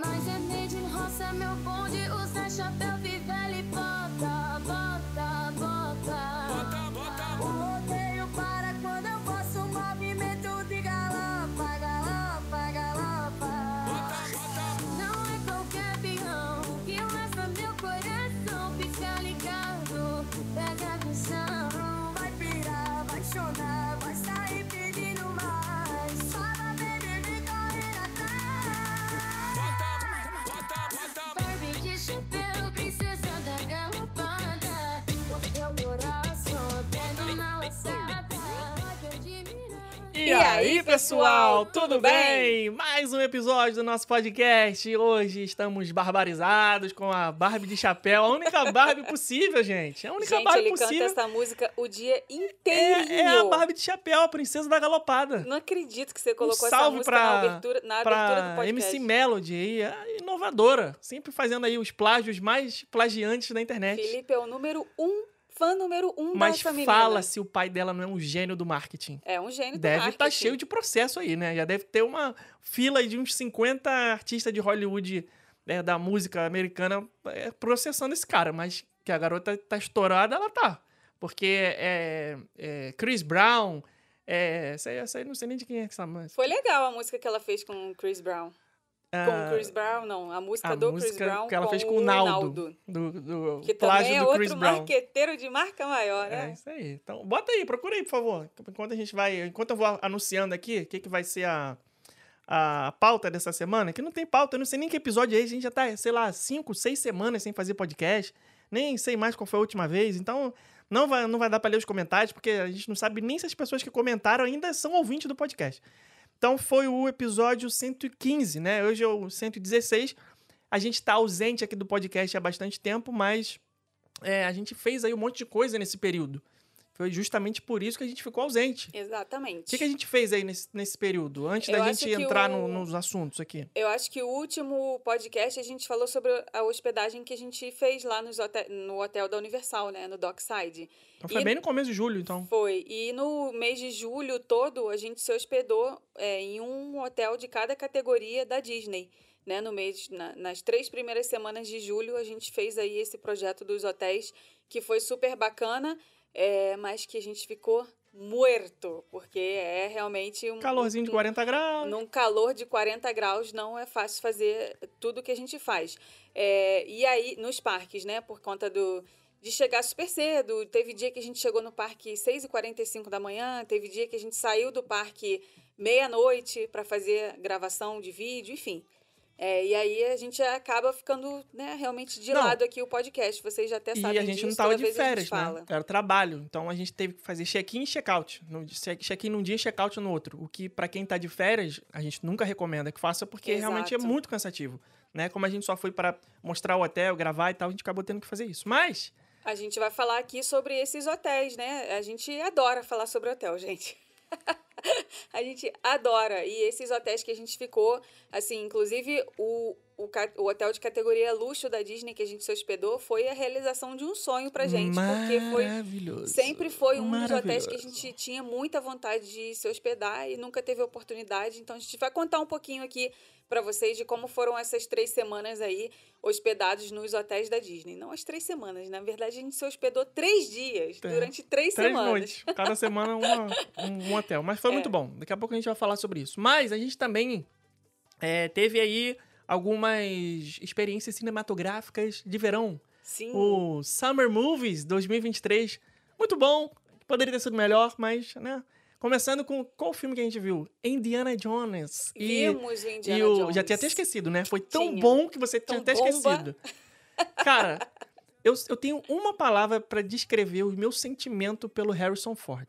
Mas é meio de roça, meu bonde, usa chapéu, fivela e bota, bota, bota. O rodeio para quando E aí, pessoal, tudo bem? Mais um episódio do nosso podcast. Hoje estamos barbarizados com a Barbie de chapéu, a única Barbie possível, gente. A única Gente, Barbie ele possível. canta essa música o dia inteiro. É, é a Barbie de chapéu, a princesa da galopada. Não acredito que você Um colocou essa salve música pra, na abertura, na abertura do podcast. MC Melody aí, a inovadora. Sempre fazendo aí os plágios mais plagiantes da internet. Felipe é o número um, fã número um Mas dessa menina. fala se o pai dela não é um gênio do marketing. É um gênio do Deve estar marketing. cheio de processo aí, né? Já deve ter uma fila de uns 50 artistas de Hollywood né, da música americana é, processando esse cara. Mas que a garota tá estourada, ela tá. Porque é, é Chris Brown, é, essa, aí, essa aí não sei nem de quem é essa música. Foi legal a música que ela fez com o Chris Brown. Com Ah, o Chris Brown, não. A música a do Chris música Brown que ela com fez com o Naldo, do, do Que também é do Chris outro marqueteiro de marca maior, É né? isso aí. Então, bota aí, procura aí, por favor. Enquanto a gente vai. Enquanto eu vou anunciando aqui o que, que vai ser a, a pauta dessa semana, que não tem pauta, eu não sei nem que episódio é esse. A gente já tá, sei lá, cinco, seis semanas sem fazer podcast. Nem sei mais qual foi a última vez. Então, não vai, não vai dar pra ler os comentários, porque a gente não sabe nem se as pessoas que comentaram ainda são ouvintes do podcast. Então, foi o episódio 115, né? Hoje é o 116. A gente tá ausente aqui do podcast há bastante tempo, mas é, a gente fez aí um monte de coisa nesse período. Foi justamente por isso que a gente ficou ausente. Exatamente. O que, que a gente fez aí nesse, nesse período? Antes Eu da gente entrar o- no- nos assuntos aqui. Eu acho que o último podcast a gente falou sobre a hospedagem que a gente fez lá nos hote- no hotel da Universal, né? No Dockside. Então foi E- bem no começo de julho, então. Foi. E no mês de julho todo, a gente se hospedou é, em um hotel de cada categoria da Disney. Né? No mês, na- nas três primeiras semanas de julho, a gente fez aí esse projeto dos hotéis, que foi super bacana, é, mas que a gente ficou muerto, porque é realmente um. Calorzinho de um- 40 graus. num calor de 40 graus não é fácil fazer tudo que a gente faz. É, e aí, nos parques, né? Por conta do, de chegar super cedo. Teve dia que a gente chegou no parque 6h45 da manhã, teve dia que a gente saiu do parque meia-noite para fazer gravação de vídeo, enfim. É, e aí a gente acaba ficando né, realmente de Não. lado aqui o podcast. Vocês já até E sabem a gente disso, não tava toda de férias, né? Era trabalho. Então a gente teve que fazer check-in e check-out. No- Check-in num dia e check-out no outro. O que, pra quem tá de férias, a gente nunca recomenda que faça, porque realmente é Exato. muito cansativo. Né? Como a gente só foi para mostrar o hotel, gravar e tal, a gente acabou tendo que fazer isso. Mas, A gente vai falar aqui sobre esses hotéis, né? A gente adora falar sobre hotel, gente. a gente adora. E esses hotéis que a gente ficou, assim, inclusive o, o, o hotel de categoria luxo da Disney que a gente se hospedou foi a realização de um sonho pra gente. Porque foi. Sempre foi um dos hotéis que a gente tinha muita vontade de se hospedar e nunca teve oportunidade. Então a gente vai contar um pouquinho aqui para vocês de como foram essas três semanas aí hospedados nos hotéis da Disney. Não as três semanas, na verdade a gente se hospedou três dias É. durante três, Três semanas. noites. Cada semana uma- um, um hotel. Mas foi É. muito bom. Daqui a pouco a gente vai falar sobre isso. Mas a gente também é, teve aí algumas experiências cinematográficas de verão. Sim. O Summer Movies 2023. Muito bom. Poderia ter sido melhor, mas, né? Começando com qual filme que a gente viu? Indiana Jones. E, Vimos Indiana e o, Jones. já tinha até esquecido, né? Foi tão Tinha. bom que você tinha Tão até bomba. esquecido. Cara, eu, eu tenho uma palavra pra descrever o meu sentimento pelo Harrison Ford.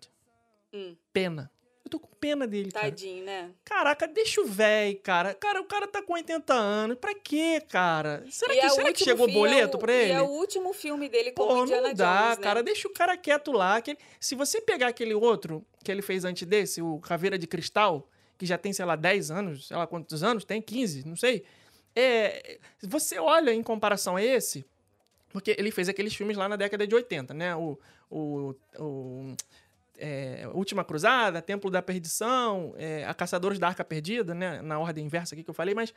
Hum. Pena. Eu tô com pena dele, cara. Tadinho, né? Caraca, deixa o velho, cara. Cara, o cara tá com 80 anos. Pra quê, cara? Será, E que, é será que chegou boleto pra E ele? é o último filme dele como Pô, Indiana não dá, Jones, né? cara. Deixa o cara quieto lá. aquele- Se você pegar aquele outro que ele fez antes desse, o Caveira de Cristal, que já tem, sei lá, 10 anos, sei lá quantos anos, tem 15, não sei. É, você olha em comparação a esse, porque ele fez aqueles filmes lá na década de 80, né? O, o, o é, Última Cruzada, Templo da Perdição, é, A Caçadores da Arca Perdida, né? Na ordem inversa aqui que eu falei, mas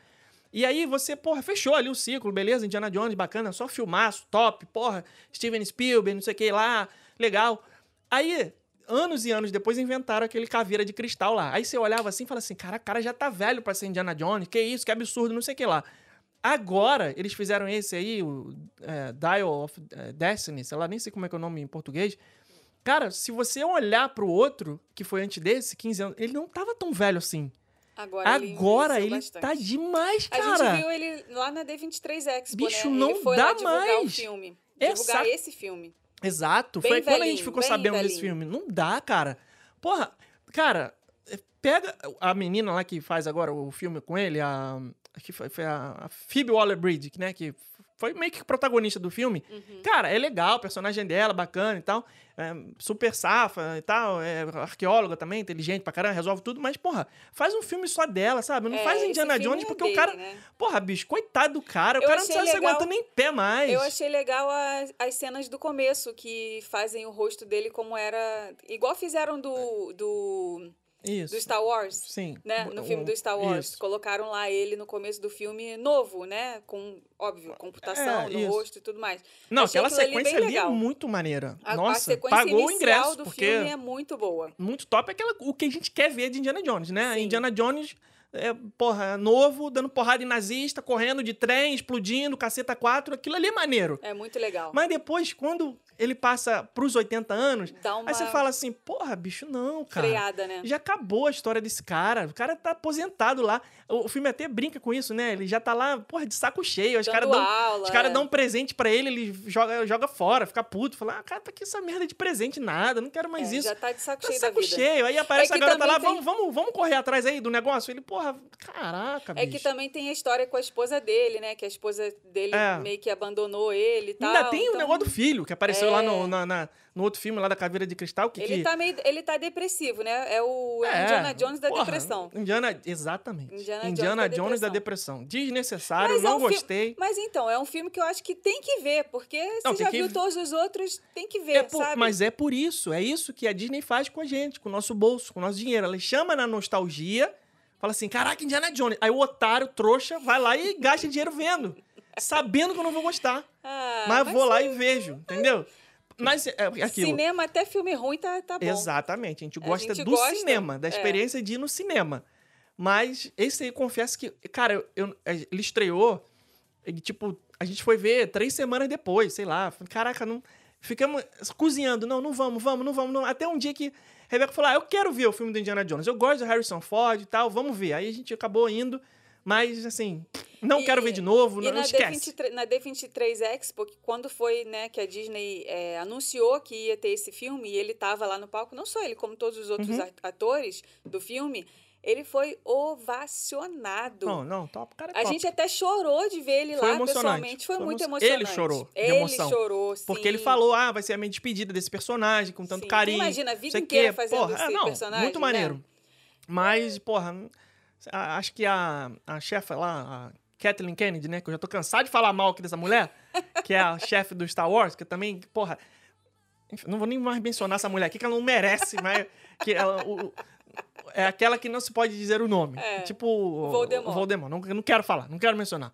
E aí você, porra, fechou ali o ciclo, beleza? Indiana Jones, bacana, só filmaço, top, porra, Steven Spielberg, não sei o que lá, legal. Aí, anos e anos depois, inventaram aquele caveira de cristal lá. Aí você olhava assim e falava assim, cara, o cara já tá velho pra ser Indiana Jones, que isso, que absurdo, não sei o que lá. Agora, eles fizeram esse aí, o é, Dial of é, Destiny, sei lá, nem sei como é que é o nome em português. Cara, se você olhar pro outro, que foi antes desse, 15 anos, ele não tava tão velho assim. Agora, Agora ele, ele tá demais, A cara. gente viu ele lá na D23 Expo, Bicho, né? não dá divulgar o mais. filme. É Divulgar esse filme. Exato. Bem Foi quando a gente velhinho, ficou sabendo desse velhinho. filme. Não dá, cara. Porra, cara, pega a menina lá que faz agora o filme com ele, a. Que foi, foi a, a Phoebe Waller-Bridge, né? Que foi meio que protagonista do filme. Uhum. Cara, é legal, o personagem dela, bacana e tal. é, super safa e tal. É arqueóloga também, inteligente pra caramba, resolve tudo. Mas, porra, faz um filme só dela, sabe? Não É, faz Indiana Jones é porque dele, o cara. né? Porra, bicho, coitado do cara. O Eu cara não tá se legal- aguentando em pé mais. Eu achei legal as, as cenas do começo, que fazem o rosto dele como era... Igual fizeram do, do, Isso. do Star Wars. Sim. Né? No filme do Star Wars. Isso. Colocaram lá ele no começo do filme novo, né? Com, óbvio, computação É, no isso. rosto e tudo mais. Não, Achei aquela ali sequência bem ali é muito maneira. A, a Nossa, sequência pagou o ingresso, do porque filme é muito boa. muito top é aquela, o que a gente quer ver de Indiana Jones, né? Sim. Indiana Jones, é, porra, novo, dando porrada em nazista, correndo de trem, explodindo, caceta 4, aquilo ali é maneiro. É muito legal. Mas depois, quando ele passa pros 80 anos, uma aí você fala assim, porra, bicho, não, cara. freada, né? Já acabou a história desse cara. O cara tá aposentado lá. O o filme até brinca com isso, né? Ele já tá lá, porra, de saco cheio. Os caras dão, os cara é. dão um presente pra ele, ele joga, joga fora, fica puto. Fala, ah, cara, pra que essa merda de presente? Nada, não quero mais É, isso. Já tá de saco Tá cheio da saco vida. cheio. Aí aparece É a garota lá, também vamos, vamos, vamos correr atrás aí do negócio. Ele, porra, caraca, É bicho. que também tem a história com a esposa dele, né? Que a esposa dele É. meio que abandonou ele e tal. Ainda tem o então negócio do filho, que apareceu lá no, É. na, na- no outro filme lá da Caveira de Cristal. Que, Ele que... tá meio. Ele tá depressivo, né? É o É, Indiana Jones da porra, depressão. Indiana, exatamente. Indiana Indiana, Jones da Jones da depressão. depressão. Desnecessário, Mas é não um fi- gostei. Mas então, é um filme que eu acho que tem que ver, porque Não, já que viu todos os outros, tem que ver, É por- sabe? mas é por isso, é isso que a Disney faz com a gente, com o nosso bolso, com o nosso dinheiro. Ela chama na nostalgia, fala assim: caraca, Indiana Jones. Aí o otário, trouxa, vai lá e gasta dinheiro vendo, sabendo que eu não vou gostar. Ah, mas vou lá e vejo, entendeu? Mas é é aquilo. Cinema, até filme ruim, tá, tá bom. Exatamente, a gente A gosta gente do gosta, cinema, da é. experiência de ir no cinema. Mas esse aí, confesso que, cara, eu, eu- ele estreou, e, tipo, a gente foi ver três semanas depois, sei lá. Caraca, não. Ficamos cozinhando, não, não vamos, vamos, não vamos, não. Até um dia que a Rebeca falou: ah, eu quero ver o filme do Indiana Jones. Eu gosto do Harrison Ford e tal, vamos ver. Aí a gente acabou indo, mas assim, não E- quero ver de novo, não, na esquece. D23, na D23 Expo, que quando foi, né, que a Disney é, anunciou que ia ter esse filme, e ele tava lá no palco, não só ele, como todos os outros Uhum. atores do filme, ele foi ovacionado. Não, não, top, cara é A top. gente até chorou de ver ele Foi lá emocionante. pessoalmente. Foi, Foi muito emo- emocionante. ele chorou de Ele emoção. chorou, sim. Porque ele falou, ah, vai ser a minha despedida desse personagem, com tanto Sim. carinho. Imagina, a vida inteira quê. fazendo porra, esse é, não, personagem, Muito né? maneiro. Mas, porra, a- acho que a, a chefa lá, a Kathleen Kennedy, né? Que eu já tô cansado de falar mal aqui dessa mulher, que é a chefe do Star Wars, que também, porra. enfim, não vou nem mais mencionar essa mulher aqui, que ela não merece, mas. Que ela, o- é aquela que não se pode dizer o nome. É. Tipo. Voldemort. Voldemort. Não, não quero falar, não quero mencionar.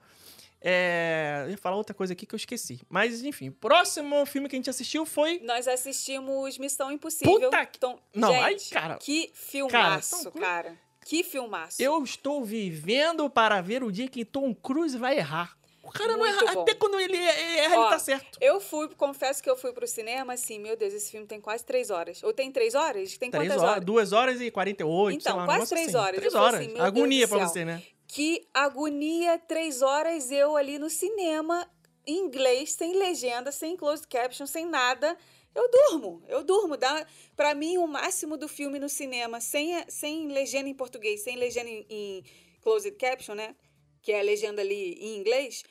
É, eu ia falar outra coisa aqui que eu esqueci. Mas, enfim, próximo filme que a gente assistiu foi. Nós assistimos Missão Impossível. Puta que- Tom... Não, Gente, aí, cara- Que filmaço, Tom cara. Que filmaço. Eu estou vivendo para ver o dia que Tom Cruise vai errar. O cara não Muito erra. bom. Até quando ele erra, Ó, ele tá certo. Eu fui, confesso que eu fui pro cinema, assim, meu Deus, esse filme tem quase três horas. Ou tem três horas? Tem Três quantas horas, horas? duas horas e 48, Então, sei lá. um quase três assim. horas. Três horas. assim, Agonia pra você, né? Que agonia, três horas eu ali no cinema, em inglês, sem legenda, sem closed caption, sem nada. Eu durmo, eu durmo. Dá, pra mim, o máximo do filme no cinema, sem, sem legenda em português, sem legenda em, em closed caption, né? Que é a legenda ali em inglês,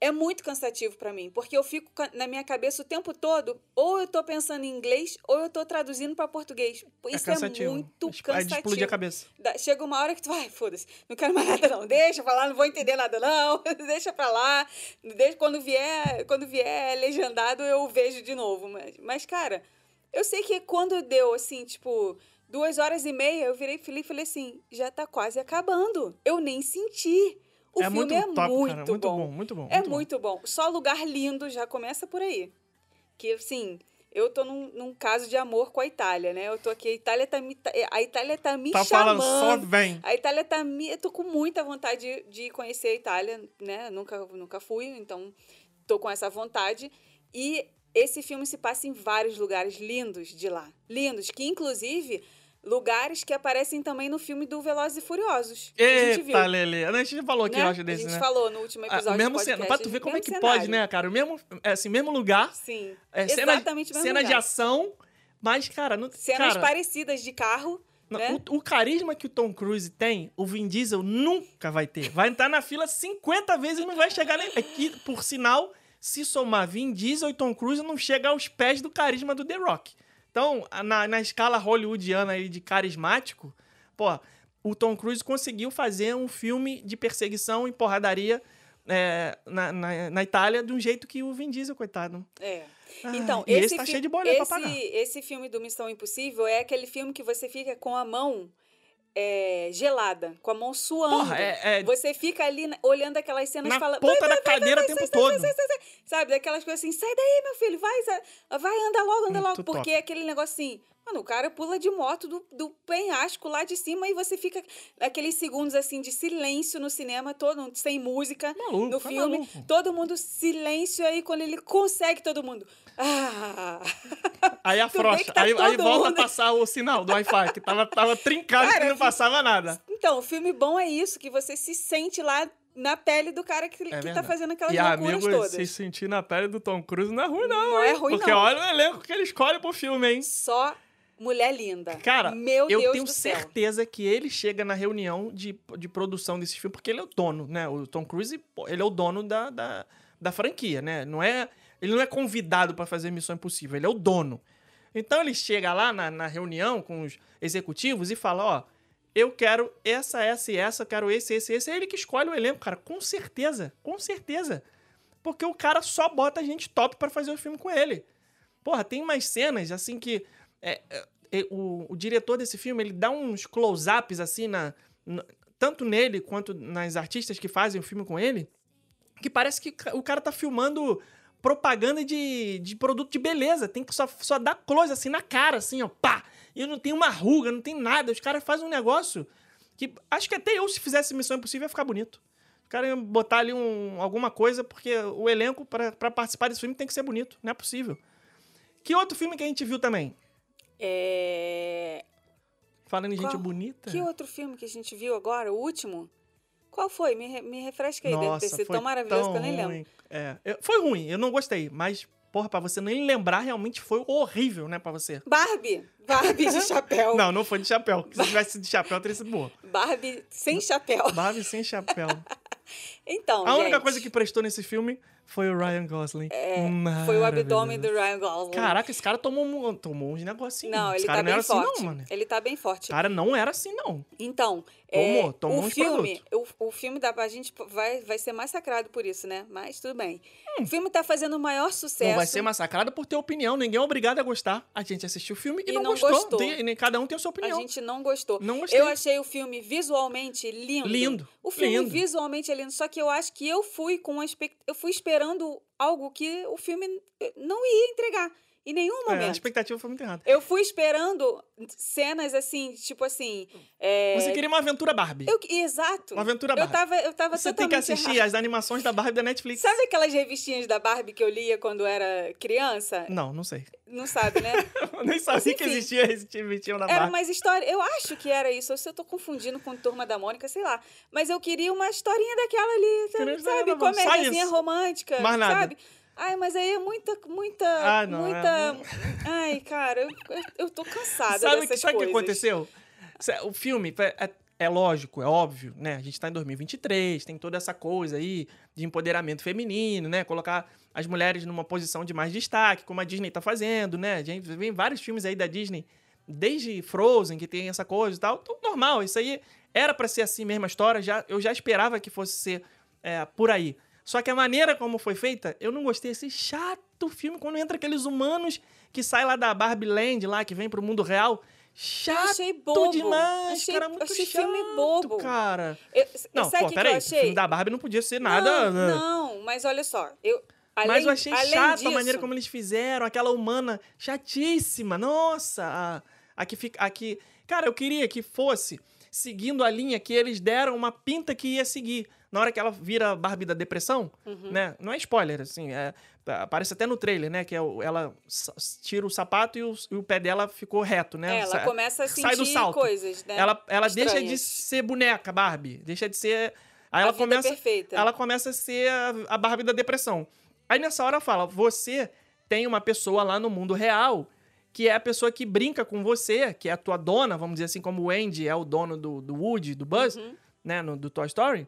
é muito cansativo pra mim, porque eu fico na minha cabeça o tempo todo, ou eu tô pensando em inglês, ou eu tô traduzindo pra português. Isso é, cansativo. muito É de cansativo. explodir a cabeça. Chega uma hora que tu vai, foda-se, não quero mais nada não, deixa pra lá, não vou entender nada não, deixa pra lá, deixa, quando vier, quando vier legendado eu vejo de novo, mas, mas cara, eu sei que quando deu, assim, tipo, duas horas e meia, eu virei Felipe e falei assim, já tá quase acabando, eu nem senti O é filme muito é top, muito, cara. Muito bom. bom, muito bom. É bom. muito bom. Só lugar lindo já começa por aí. Que assim, eu tô num, num caso de amor com a Itália, né? Eu tô aqui, a Itália tá me, a Itália tá me Tá chamando. falando, só vem. A Itália tá me. Eu tô com muita vontade de, de conhecer a Itália, né? Nunca, nunca fui, então tô com essa vontade. E esse filme se passa em vários lugares lindos de lá. Lindos, que inclusive lugares que aparecem também no filme do Velozes e Furiosos. que a gente viu. Eita, Lele. A gente já falou aqui, né? eu acho, desse, a gente né? falou no último Ah, episódio o mesmo do cena, podcast. pra tu ver como é que pode, cenário. né, cara? O mesmo, é, assim, mesmo lugar, Sim. é, cena, Exatamente o mesmo cena de lugar. ação, mas, cara, não, Cenas cara, parecidas de carro, não, né? o, o carisma que o Tom Cruise tem, o Vin Diesel nunca vai ter. Vai entrar na fila 50 vezes e não vai chegar nem aqui, por sinal, se somar Vin Diesel e Tom Cruise, não chega aos pés do carisma do The Rock. Então, na, na escala hollywoodiana aí de carismático, pô, o Tom Cruise conseguiu fazer um filme de perseguição e porradaria é, na, na, na Itália de um jeito que o Vin Diesel, coitado. É. Ah, Então, esse, esse tá cheio de boleto pra esse, pagar. esse filme do Missão Impossível é aquele filme que você fica com a mão é, gelada, com a mão suando. Porra, é- é- Você fica ali olhando aquelas cenas Na e fala. ponta "Vai, da vai, cadeira vai, o tempo sai, todo. sai, sai, sai, sai." Sabe, daquelas coisas assim, sai daí, meu filho, vai, sai- vai, anda logo, anda Muito logo. top. Porque é aquele negócio assim. Mano, o cara pula de moto do, do penhasco lá de cima e você fica aqueles segundos assim de silêncio no cinema, todo sem música Maluco, no tá filme. maluco. Todo mundo silêncio aí quando ele consegue todo mundo. Ah! Aí afrouxa, que tá aí, aí volta mundo- a passar o sinal do Wi-Fi, que tava, tava trincado Cara, que não passava nada. Então, o filme bom é isso, que você se sente lá na pele do cara que, que tá É fazendo aquelas E loucuras amigo, todas. se sentir na pele do Tom Cruise não é ruim, não. Não é hein? ruim, Porque não. olha o elenco que ele escolhe pro filme, hein? Só mulher linda. Cara, meu eu Deus tenho certeza que ele chega na reunião de, de produção desse filme, porque ele é o dono, né? O Tom Cruise, ele é o dono da, da, da franquia, né? Não é, ele não é convidado pra fazer Missão Impossível, ele é o dono. Então ele chega lá na, na reunião com os executivos e fala, ó, eu quero essa, essa e essa, eu quero esse, esse, esse. É ele que escolhe o elenco, cara, com certeza, com certeza. Porque o cara só bota gente top pra fazer o filme com ele. Porra, tem umas cenas, assim, que... é, é, é, o, o diretor desse filme, ele dá uns close-ups, assim, na, na- tanto nele quanto nas artistas que fazem o filme com ele, que parece que o cara tá filmando propaganda de, de produto de beleza. Tem que só, só dar close, assim, na cara, assim, ó, pá! E não tem uma ruga, não tem nada. Os caras fazem um negócio que... Acho que até eu, se fizesse Missão Impossível, ia ficar bonito. Os caras iam botar ali um, alguma coisa, porque o elenco, pra participar desse filme, tem que ser bonito. Não é possível. Que outro filme que a gente viu também? É... Falando em gente bonita. Que outro filme que a gente viu agora, o último? Qual foi? Me, me refresca aí. Deve ter Nossa, sido tão maravilhoso tão que eu nem lembro. ruim. É, eu- foi ruim, eu não gostei, mas, porra, pra você nem lembrar, realmente foi horrível, né, pra você. Barbie. Barbie de chapéu. Não, não foi de chapéu. Se tivesse de chapéu, teria sido boa. Barbie sem chapéu. Barbie sem chapéu. Então, A única gente, coisa que prestou nesse filme foi o Ryan Gosling. É, foi o abdômen do. Ryan Gosling. Caraca, esse cara tomou, um- tomou uns negocinhos. Não, esse ele cara tá não bem era forte. assim, não, mano. Ele tá bem forte. Esse cara não era assim, não. Então, Tomou, é, tomou o filme, o, o filme da a gente vai, vai ser massacrado por isso, né? Mas tudo bem. O filme tá fazendo o maior sucesso. Hum. Não vai ser massacrado por ter opinião. Ninguém é obrigado a gostar. A gente assistiu o filme e, E não, não gostou. gostou. Tem- nem cada um tem a sua A opinião. gente não gostou. Não gostei. Eu achei o filme visualmente lindo. Lindo, O filme lindo. visualmente é lindo, só que eu acho que eu fui com expect... eu fui esperando algo que o filme eh, não ia entregar em nenhum É, a momento. expectativa foi muito errada. Eu fui esperando cenas assim, tipo assim, é, Você queria uma aventura Barbie. eu exato. Uma aventura Eu Barbie. tava eu tava Você tem que assistir errada. as animações da Barbie da Netflix. Sabe aquelas revistinhas da Barbie que eu lia quando era criança? Não, não sei. Não sabe, né? Eu nem sabia que existia esse vestinho da Era Barbie. umas histórias. Eu acho que era isso. Ou se eu tô confundindo com Turma da Mônica, sei lá. Mas eu queria uma historinha daquela ali, sabe? Comédiazinha romântica. Mais nada. Sabe? Ai, mas aí é muita, muita, Ah, não, muita... Ai, cara, eu, eu tô cansada Sabe o que, sabe o que aconteceu? O filme é, é- é lógico, é óbvio, né? A gente tá em 2023, tem toda essa coisa aí de empoderamento feminino, né? Colocar as mulheres numa posição de mais destaque, como a Disney tá fazendo, né? A gente vê vários filmes aí da Disney, desde Frozen, que tem essa coisa e tal. Então, normal, isso aí era pra ser assim mesmo a história, já, eu já esperava que fosse ser é, por aí. Só que a maneira como foi feita, eu não gostei. Esse chato filme, quando entra aqueles humanos que saem lá da Barbie Land, lá, que vem pro mundo real, chato achei bobo. demais, Achei- cara, muito achei chato, filme bobo. cara. Eu, Não, pô, peraí, o filme da Barbie não podia ser nada... Não, né? não, mas olha só. Eu, além, Mas eu achei chato disso, a maneira como eles fizeram, aquela humana chatíssima. Nossa, a, a que fica. A que, cara, eu queria que fosse seguindo a linha que eles deram uma pinta que ia seguir. Na hora que ela vira a Barbie da depressão, Uhum. né? Não é spoiler, assim, é, aparece até no trailer, né? Que é ela tira o sapato e o, e o pé dela ficou reto, né? É, ela Sa- começa a sai do sentir salto. coisas, né? Ela, ela deixa de ser boneca, Barbie. Deixa de ser. Aí A ela vida começa perfeita. ela começa a ser a, a Barbie da depressão. Aí nessa hora fala: você tem uma pessoa lá no mundo real que é a pessoa que brinca com você, que é a tua dona, vamos dizer assim, como o Andy é o dono do, do Woody, do Buzz, Uhum. né, no, do Toy Story.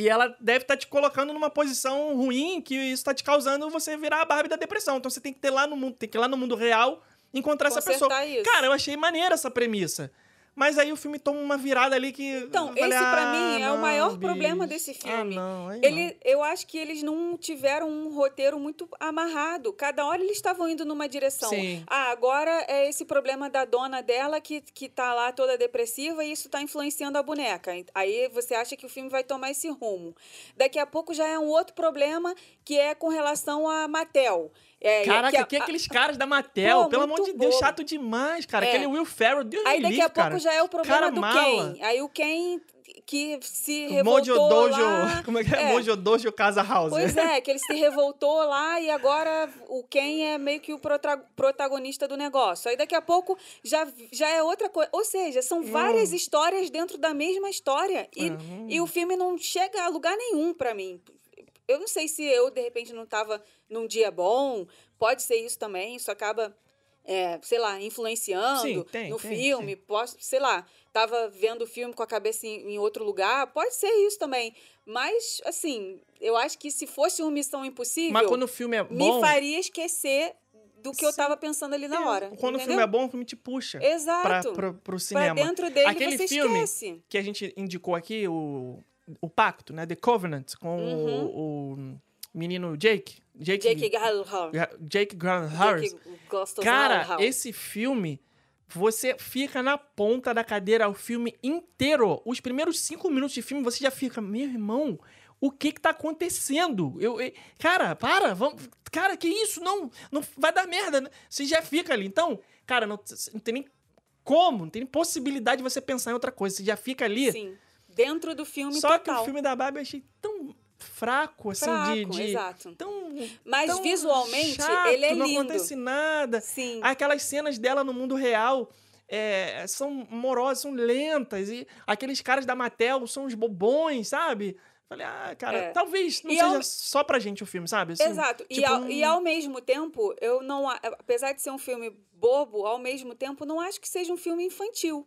E ela deve estar te colocando numa posição ruim, que isso tá te causando você virar a Barbie da depressão. Então você tem que ter lá no mundo, tem que ir lá no mundo real encontrar essa pessoa. Consertar isso. Cara, eu achei maneira essa premissa. Mas aí o filme toma uma virada ali que. Então, falei, esse pra "Ah, mim é o não, maior bicho. problema desse Ah, filme. não, aí Ele, eu acho que eles não tiveram um roteiro muito amarrado. Cada hora eles estavam indo numa direção. Sim. Ah, agora é esse problema da dona dela que, que tá lá toda depressiva e isso tá influenciando a boneca. Aí você acha que o filme vai tomar esse rumo. Daqui a pouco já é um outro problema que é com relação a Mattel. É, Caraca, que a- que aqueles caras da Mattel, Pô, pelo amor de Deus, bobo. chato demais, cara. É. Aquele Will Ferrell, Deus Aí me daqui livre, a pouco cara. já é o problema Cara do mala. Ken. Aí o Ken que se revoltou Mojo Dojo, lá. como é que é? É. Mojo Dojo Casa House. Pois é, que ele se revoltou lá e agora o Ken é meio que o protagonista do negócio. Aí daqui a pouco já, já é outra coisa. Ou seja, são várias histórias dentro da mesma história. E, É, hum. e o filme não chega a lugar nenhum pra mim. Eu não sei se eu, de repente, não tava num dia bom. Pode ser isso também. Isso acaba, é, sei lá, influenciando Sim, tem, no tem, filme. Posso, sei lá, tava vendo o filme com a cabeça em, em outro lugar. Pode ser isso também. Mas, assim, eu acho que se fosse uma Missão Impossível, Mas quando o filme é me bom... faria esquecer do que eu Sim. tava pensando ali na é, hora. Quando o entendeu? filme é bom, o filme te puxa pra, Exato. pro, pro Pra cinema. dentro dele Aquele você filme esquece. que a gente indicou aqui, o, o Pacto, né? The Covenant, com Uhum. o, o menino Jake. Jake, Jake Gyllenhaal. Jake Gyllenhaal. Cara, esse filme, você fica na ponta da cadeira o filme inteiro. Os primeiros cinco minutos de filme, você já fica, meu irmão, o que que tá acontecendo? Eu, eu- cara, para, vamos, cara, que isso? Não, não vai dar merda. né? Você já fica ali. Então, cara, não, não tem nem como, não tem nem possibilidade de você pensar em outra coisa. Você já fica ali. Sim. Dentro do filme Só que total. o filme da Barbie eu achei tão fraco, assim, de, Fraco, de- exato. tão Mas tão visualmente, chato, ele é não lindo. acontece nada. Sim. Aquelas cenas dela no mundo real é, são morosas, são lentas. E aqueles caras da Mattel são os bobões, sabe? Falei, ah, cara, É. talvez não E seja ao- só pra gente o filme, sabe? Assim, Exato. e, tipo, ao, não- e ao mesmo tempo, eu não. Apesar de ser um filme bobo, ao mesmo tempo, não acho que seja um filme infantil.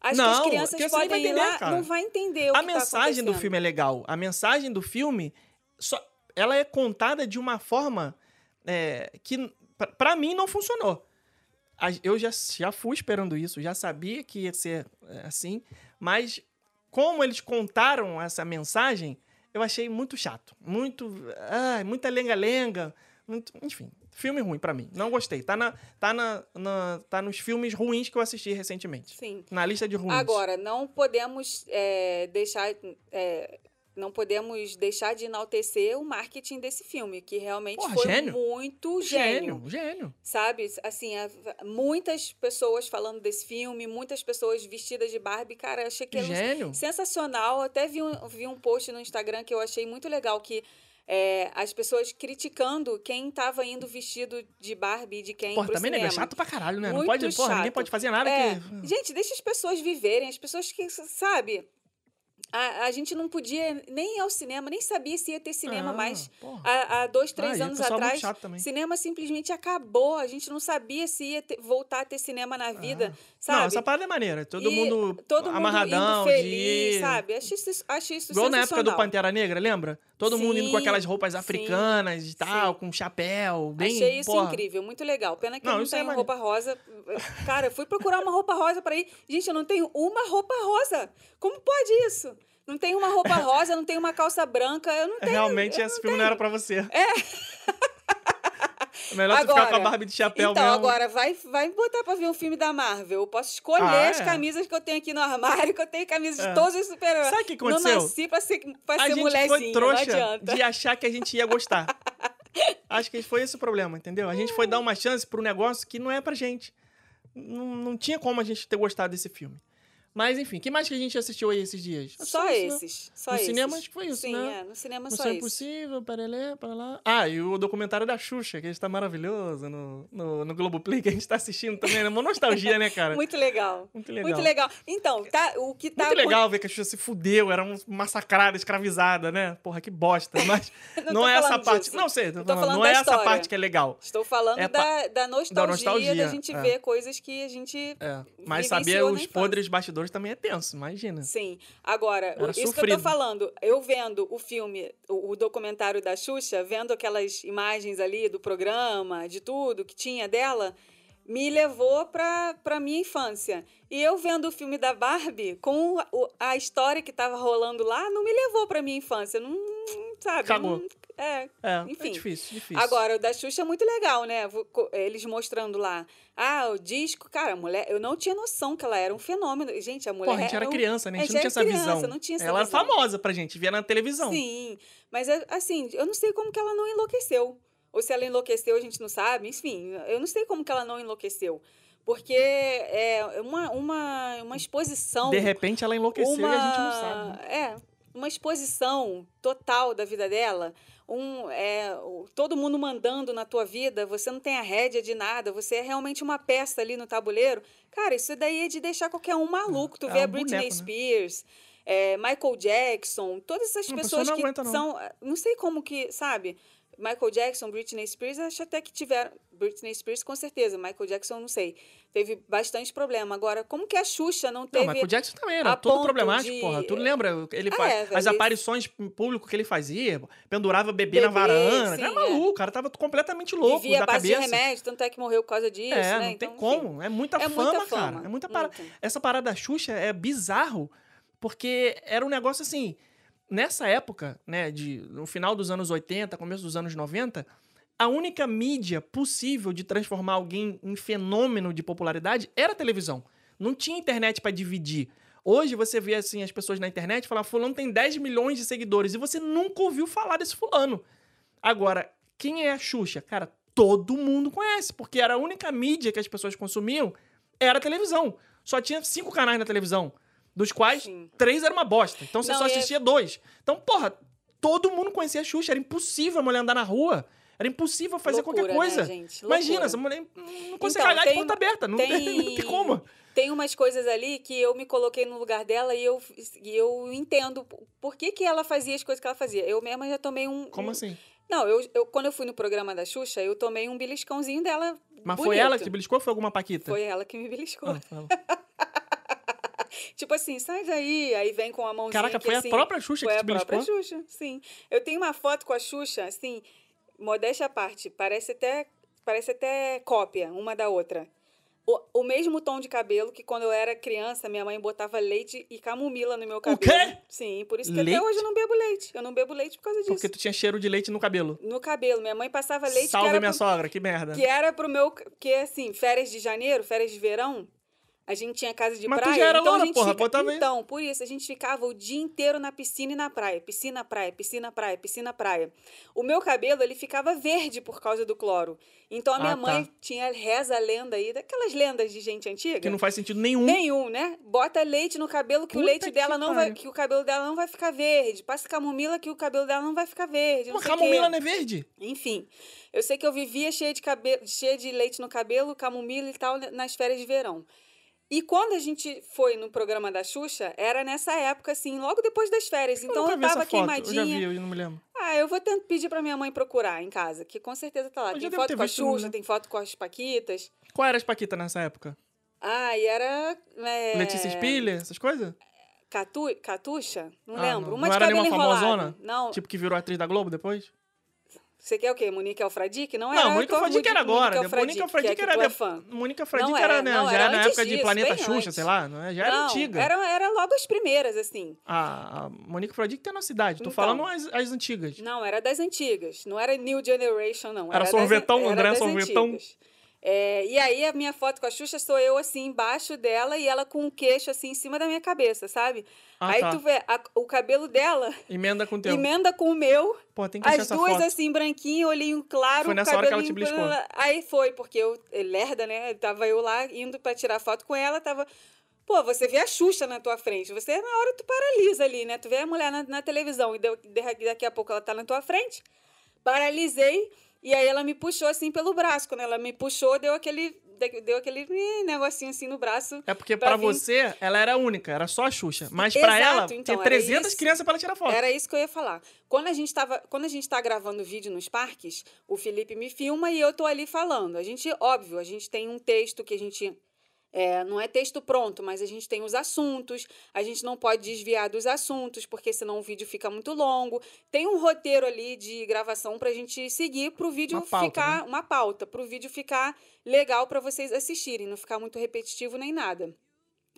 Acho que Não, as crianças podem vai ir entender, lá, cara. não vai entender A que tá mensagem do acontecendo. filme é legal. A mensagem do filme, só, ela é contada de uma forma é, que, pra- pra mim, não funcionou. Eu já, já fui esperando isso, já sabia que ia ser é, assim, mas como eles contaram essa mensagem, eu achei muito chato. Muito. ai, muita lenga-lenga. Enfim, filme ruim pra mim. Não gostei. Tá, na, tá, na, na- tá nos filmes ruins que eu assisti recentemente. Sim. Na lista de ruins. Agora, não podemos é, deixar. é, não podemos deixar de enaltecer o marketing desse filme, que realmente Porra, foi gênio. muito gênio. Gênio, gênio. Sabe? Assim, muitas pessoas falando desse filme, muitas pessoas vestidas de Barbie. Cara, achei que era um Gênio. sensacional. Até vi um, vi um post no Instagram que eu achei muito legal, que é, as pessoas criticando quem tava indo vestido de Barbie de quem Porra, também, cinema. nego, é chato pra caralho, né? não Muito pode, porra, ninguém pode fazer nada É, que... gente, deixa as pessoas viverem, as pessoas que, sabe... A, a gente não podia nem ir ao cinema, nem sabia se ia ter cinema Ah, mais. Há, há dois, três Ah, anos atrás, cinema simplesmente acabou. A gente não sabia se ia ter- voltar a ter cinema na vida, sabe? Ah. Não, essa parada é maneira. Todo E mundo todo mundo feliz, de... sabe? Acho isso, acho isso Igual na época do. Pantera Negra, lembra? Todo mundo indo com Sim, aquelas roupas sim, africanas e tal, sim. com chapéu, bem... Achei isso porra. incrível, muito legal. Pena que Não, eu não é tenho maneiro. roupa rosa. Cara, fui procurar uma roupa rosa pra ir. Gente, eu não tenho uma roupa rosa. Como pode isso? Não tenho uma roupa rosa, não tenho uma calça branca, eu não tenho. Realmente esse filme não era pra você. É. Melhor tu ficar com a Barbie de chapéu então, mesmo. agora, vai, vai botar pra ver um filme da Marvel. Eu posso escolher Ah, as é? camisas que eu tenho aqui no armário, que eu tenho camisas É. de todos os super-heróis. Sabe o que Não aconteceu? nasci pra ser, pra a ser gente foi não trouxa de achar que a gente ia gostar. Acho que foi esse o problema, entendeu? A gente foi dar uma chance pro negócio que não é pra gente. Não, não tinha como a gente ter gostado desse filme. Mas, enfim, que mais que a gente assistiu aí esses dias? Só isso, né? esses. Só No esses. cinema acho que foi isso, Sim, né? é. No cinema Missão só isso. Impossível, Parelé, para lá. Ah, e o documentário da Xuxa, que está maravilhoso no, no, no Globoplay, que a gente tá assistindo também. É uma nostalgia, né, cara? Muito legal. Muito legal. Muito legal. Então, tá, o que tá... Muito legal ver que a Xuxa se fudeu, era um massacrada, escravizada, né? Porra, que bosta. Mas Não não, é essa parte. disso. Não sei, tô tô falando, falando não da é essa história. parte que é legal. Estou falando É da, pa- da, nostalgia, nostalgia, da gente é. ver coisas que a gente... É. Mas saber os podres bastidores também é tenso, imagina. Sim. Agora, Era isso que eu sofrido. tô falando, eu vendo o filme, o, o documentário da Xuxa, vendo aquelas imagens ali do programa, de tudo que tinha dela, me levou pra, pra minha infância. E eu vendo o filme da Barbie, com o- a história que tava rolando lá, não me levou pra minha infância. Não, sabe? Cagou. Não- é, É, Enfim. é difícil, difícil. Agora, o da Xuxa é muito legal, né? Eles mostrando lá. Ah, o disco, cara, a mulher. Eu não tinha noção que ela era um fenômeno. Gente, a mulher. Porra, a gente era um- criança, né? A gente a não tinha gente essa era criança, visão. não tinha essa ela visão. era famosa pra gente, via na televisão. Sim, mas é, assim, eu não sei como que ela não enlouqueceu. Ou se ela enlouqueceu, a gente não sabe. Enfim, eu não sei como que ela não enlouqueceu. Porque é uma, uma, uma exposição. De repente ela enlouqueceu e a gente não sabe. né? É, uma exposição total da vida dela. Um, é, todo mundo mandando na tua vida, você não tem a rédea de nada, você é realmente uma peça ali no tabuleiro. Cara, isso daí é de deixar qualquer um maluco. Tu É vê a Britney boneco, né? Spears, é, Michael Jackson, todas essas Não, pessoas que aguenta, não. são. Não sei como que, sabe? Michael Jackson, Britney Spears, acho até que tiveram. Britney Spears, com certeza. Michael Jackson, não sei. Teve bastante problema. Agora, como que a Xuxa não Não, teve. Michael Jackson também era ponto problemático, de- porra. Tu lembra? Ele Ah, faz, é, velho, as aparições em público que ele fazia, pendurava bebê, na Bebê, varanda. sim, Era é. maluco, o cara tava completamente louco vivia da base de cabeça. remédio, tanto é que morreu por causa disso, É, né? não tem Então, enfim. como. É muita É fama, muita cara. fama, É muita parada. Essa parada da Xuxa é bizarro, porque era um negócio assim. Nessa época, né, de, no final dos anos 80, começo dos anos 90, a única mídia possível de transformar alguém em fenômeno de popularidade era a televisão. Não tinha internet pra dividir. Hoje você vê assim as pessoas na internet falam: "Fulano tem 10 milhões de seguidores" e você nunca ouviu falar desse fulano. Agora, quem é a Xuxa? Cara, todo mundo conhece, porque era a única mídia que as pessoas consumiam era a televisão. Só tinha cinco canais na televisão, dos quais Sim. três era uma bosta. Então você Não, só é- assistia dois. Então, porra, todo mundo conhecia a Xuxa. Era impossível a mulher andar na rua. Era impossível fazer Loucura, qualquer coisa. né, gente? Imagina, essa mulher não consegue Então, cagar de tem- porta aberta. Não tem, não tem como. Tem umas coisas ali que eu me coloquei no lugar dela e eu, e eu entendo por que, que ela fazia as coisas que ela fazia. Eu mesma já tomei um. Como um- assim? Não, eu, eu, quando eu fui no programa da Xuxa, eu tomei um beliscãozinho dela. Mas foi bonito. ela que te beliscou ou foi alguma Paquita? Foi ela que me beliscou. Ah. Tipo assim, sai daí. Aí vem com a mãozinha. Caraca, que, foi a assim, própria Xuxa Foi que a te beliscou? própria Xuxa, sim. Eu tenho uma foto com a Xuxa, assim, modéstia à parte, parece até, parece até cópia uma da outra. O, o mesmo tom de cabelo que quando eu era criança, minha mãe botava leite e camomila no meu cabelo. quê? Sim, por isso que Leite? até hoje eu não bebo leite. Eu não bebo leite por causa disso. Porque tu tinha cheiro de leite no cabelo. No cabelo. Minha mãe passava leite Salve minha pro- sogra, que merda. que era pro meu. Que assim, férias de janeiro, férias de verão. A gente tinha casa de Mas tu praia. já era então loura, a gente porra, fica... Então, por isso, a gente ficava o dia inteiro na piscina e na praia. Piscina, praia, piscina, praia, piscina, praia. O meu cabelo, ele ficava verde por causa do cloro. Então a minha Ah, tá. mãe tinha reza a lenda aí, daquelas lendas de gente antiga. Que não faz sentido nenhum. Nenhum, né? Bota leite no cabelo que o Puta leite que dela não vai, que o cabelo dela não vai ficar verde. Passa camomila que o cabelo dela não vai ficar verde. Uma o quê. camomila não é verde. Enfim, eu sei que eu vivia cheia de, cabelo, cheia de leite no cabelo, camomila e tal, nas férias de verão. E quando a gente foi no programa da Xuxa, era nessa época, assim, logo depois das férias. Então eu vi essa tava foto. Eu já queimadinha. vi, eu não me lembro. Ah, eu vou tentar pedir pra minha mãe procurar em casa, que com certeza tá lá. Eu Tem foto com a Xuxa, lembro. tem foto com as Paquitas. Qual era as Paquita nessa época? Ah, e era. é, Letícia Spiller, essas coisas? Catu, Catuxa? Não Ah, lembro. não. Uma Não de era cabelo nenhuma enrolado. famosona? Não, Tipo que virou atriz da Globo depois? Você quer o quê? Monique Alfradique? Não, Não, era Mônica tua Alfradique era agora. Monique Alfradique que é era. é de- fã. Mônica Alfradique Não era, era, né? não, já era era na época de disso, Planeta bem Xuxa, antes. sei lá. né? Já era Não, antiga. Era, era logo as primeiras, assim. A, a Mônica Alfradique tem na cidade. Tô Então. falando as, as antigas. Não, era das antigas. Não era New Generation, não. Era das- sorvetão, era André das Sorvetão? antigas. É, e aí, a minha foto com a Xuxa sou eu, assim, embaixo dela e ela com o queixo, assim, em cima da minha cabeça, sabe? Ah, aí tá. tu vê a- o cabelo dela Emenda com o teu. emenda com o meu, Pô, tem que as duas, foto. assim, branquinho, olhinho claro, Foi nessa hora que ela te beliscou. Aí foi, porque eu, eh, lerda, né? Tava eu lá indo pra tirar foto com ela, tava. Pô, você vê a Xuxa na tua frente. Você, na hora, tu paralisa ali, né? Tu vê a mulher na, na televisão e deu- de- daqui a pouco ela tá na tua frente. Paralisei. E aí ela me puxou assim pelo braço. Quando ela me puxou, deu aquele, deu aquele negocinho assim no braço. É porque vir- você, ela era única, era só a Xuxa. Mas pra Exato, ela, então, tinha era 300 isso. crianças pra ela tirar foto. Era isso que eu ia falar. Quando a gente tava, quando a gente tá gravando vídeo nos parques, o Felipe me filma e eu tô ali falando. A gente, óbvio, a gente tem um texto que a gente é, não é texto pronto, mas a gente tem os assuntos, a gente não pode desviar dos assuntos, porque senão o vídeo fica muito longo. Tem um roteiro ali de gravação pra gente seguir pro vídeo Uma pauta, ficar né? uma pauta, pro vídeo ficar legal pra vocês assistirem, não ficar muito repetitivo nem nada.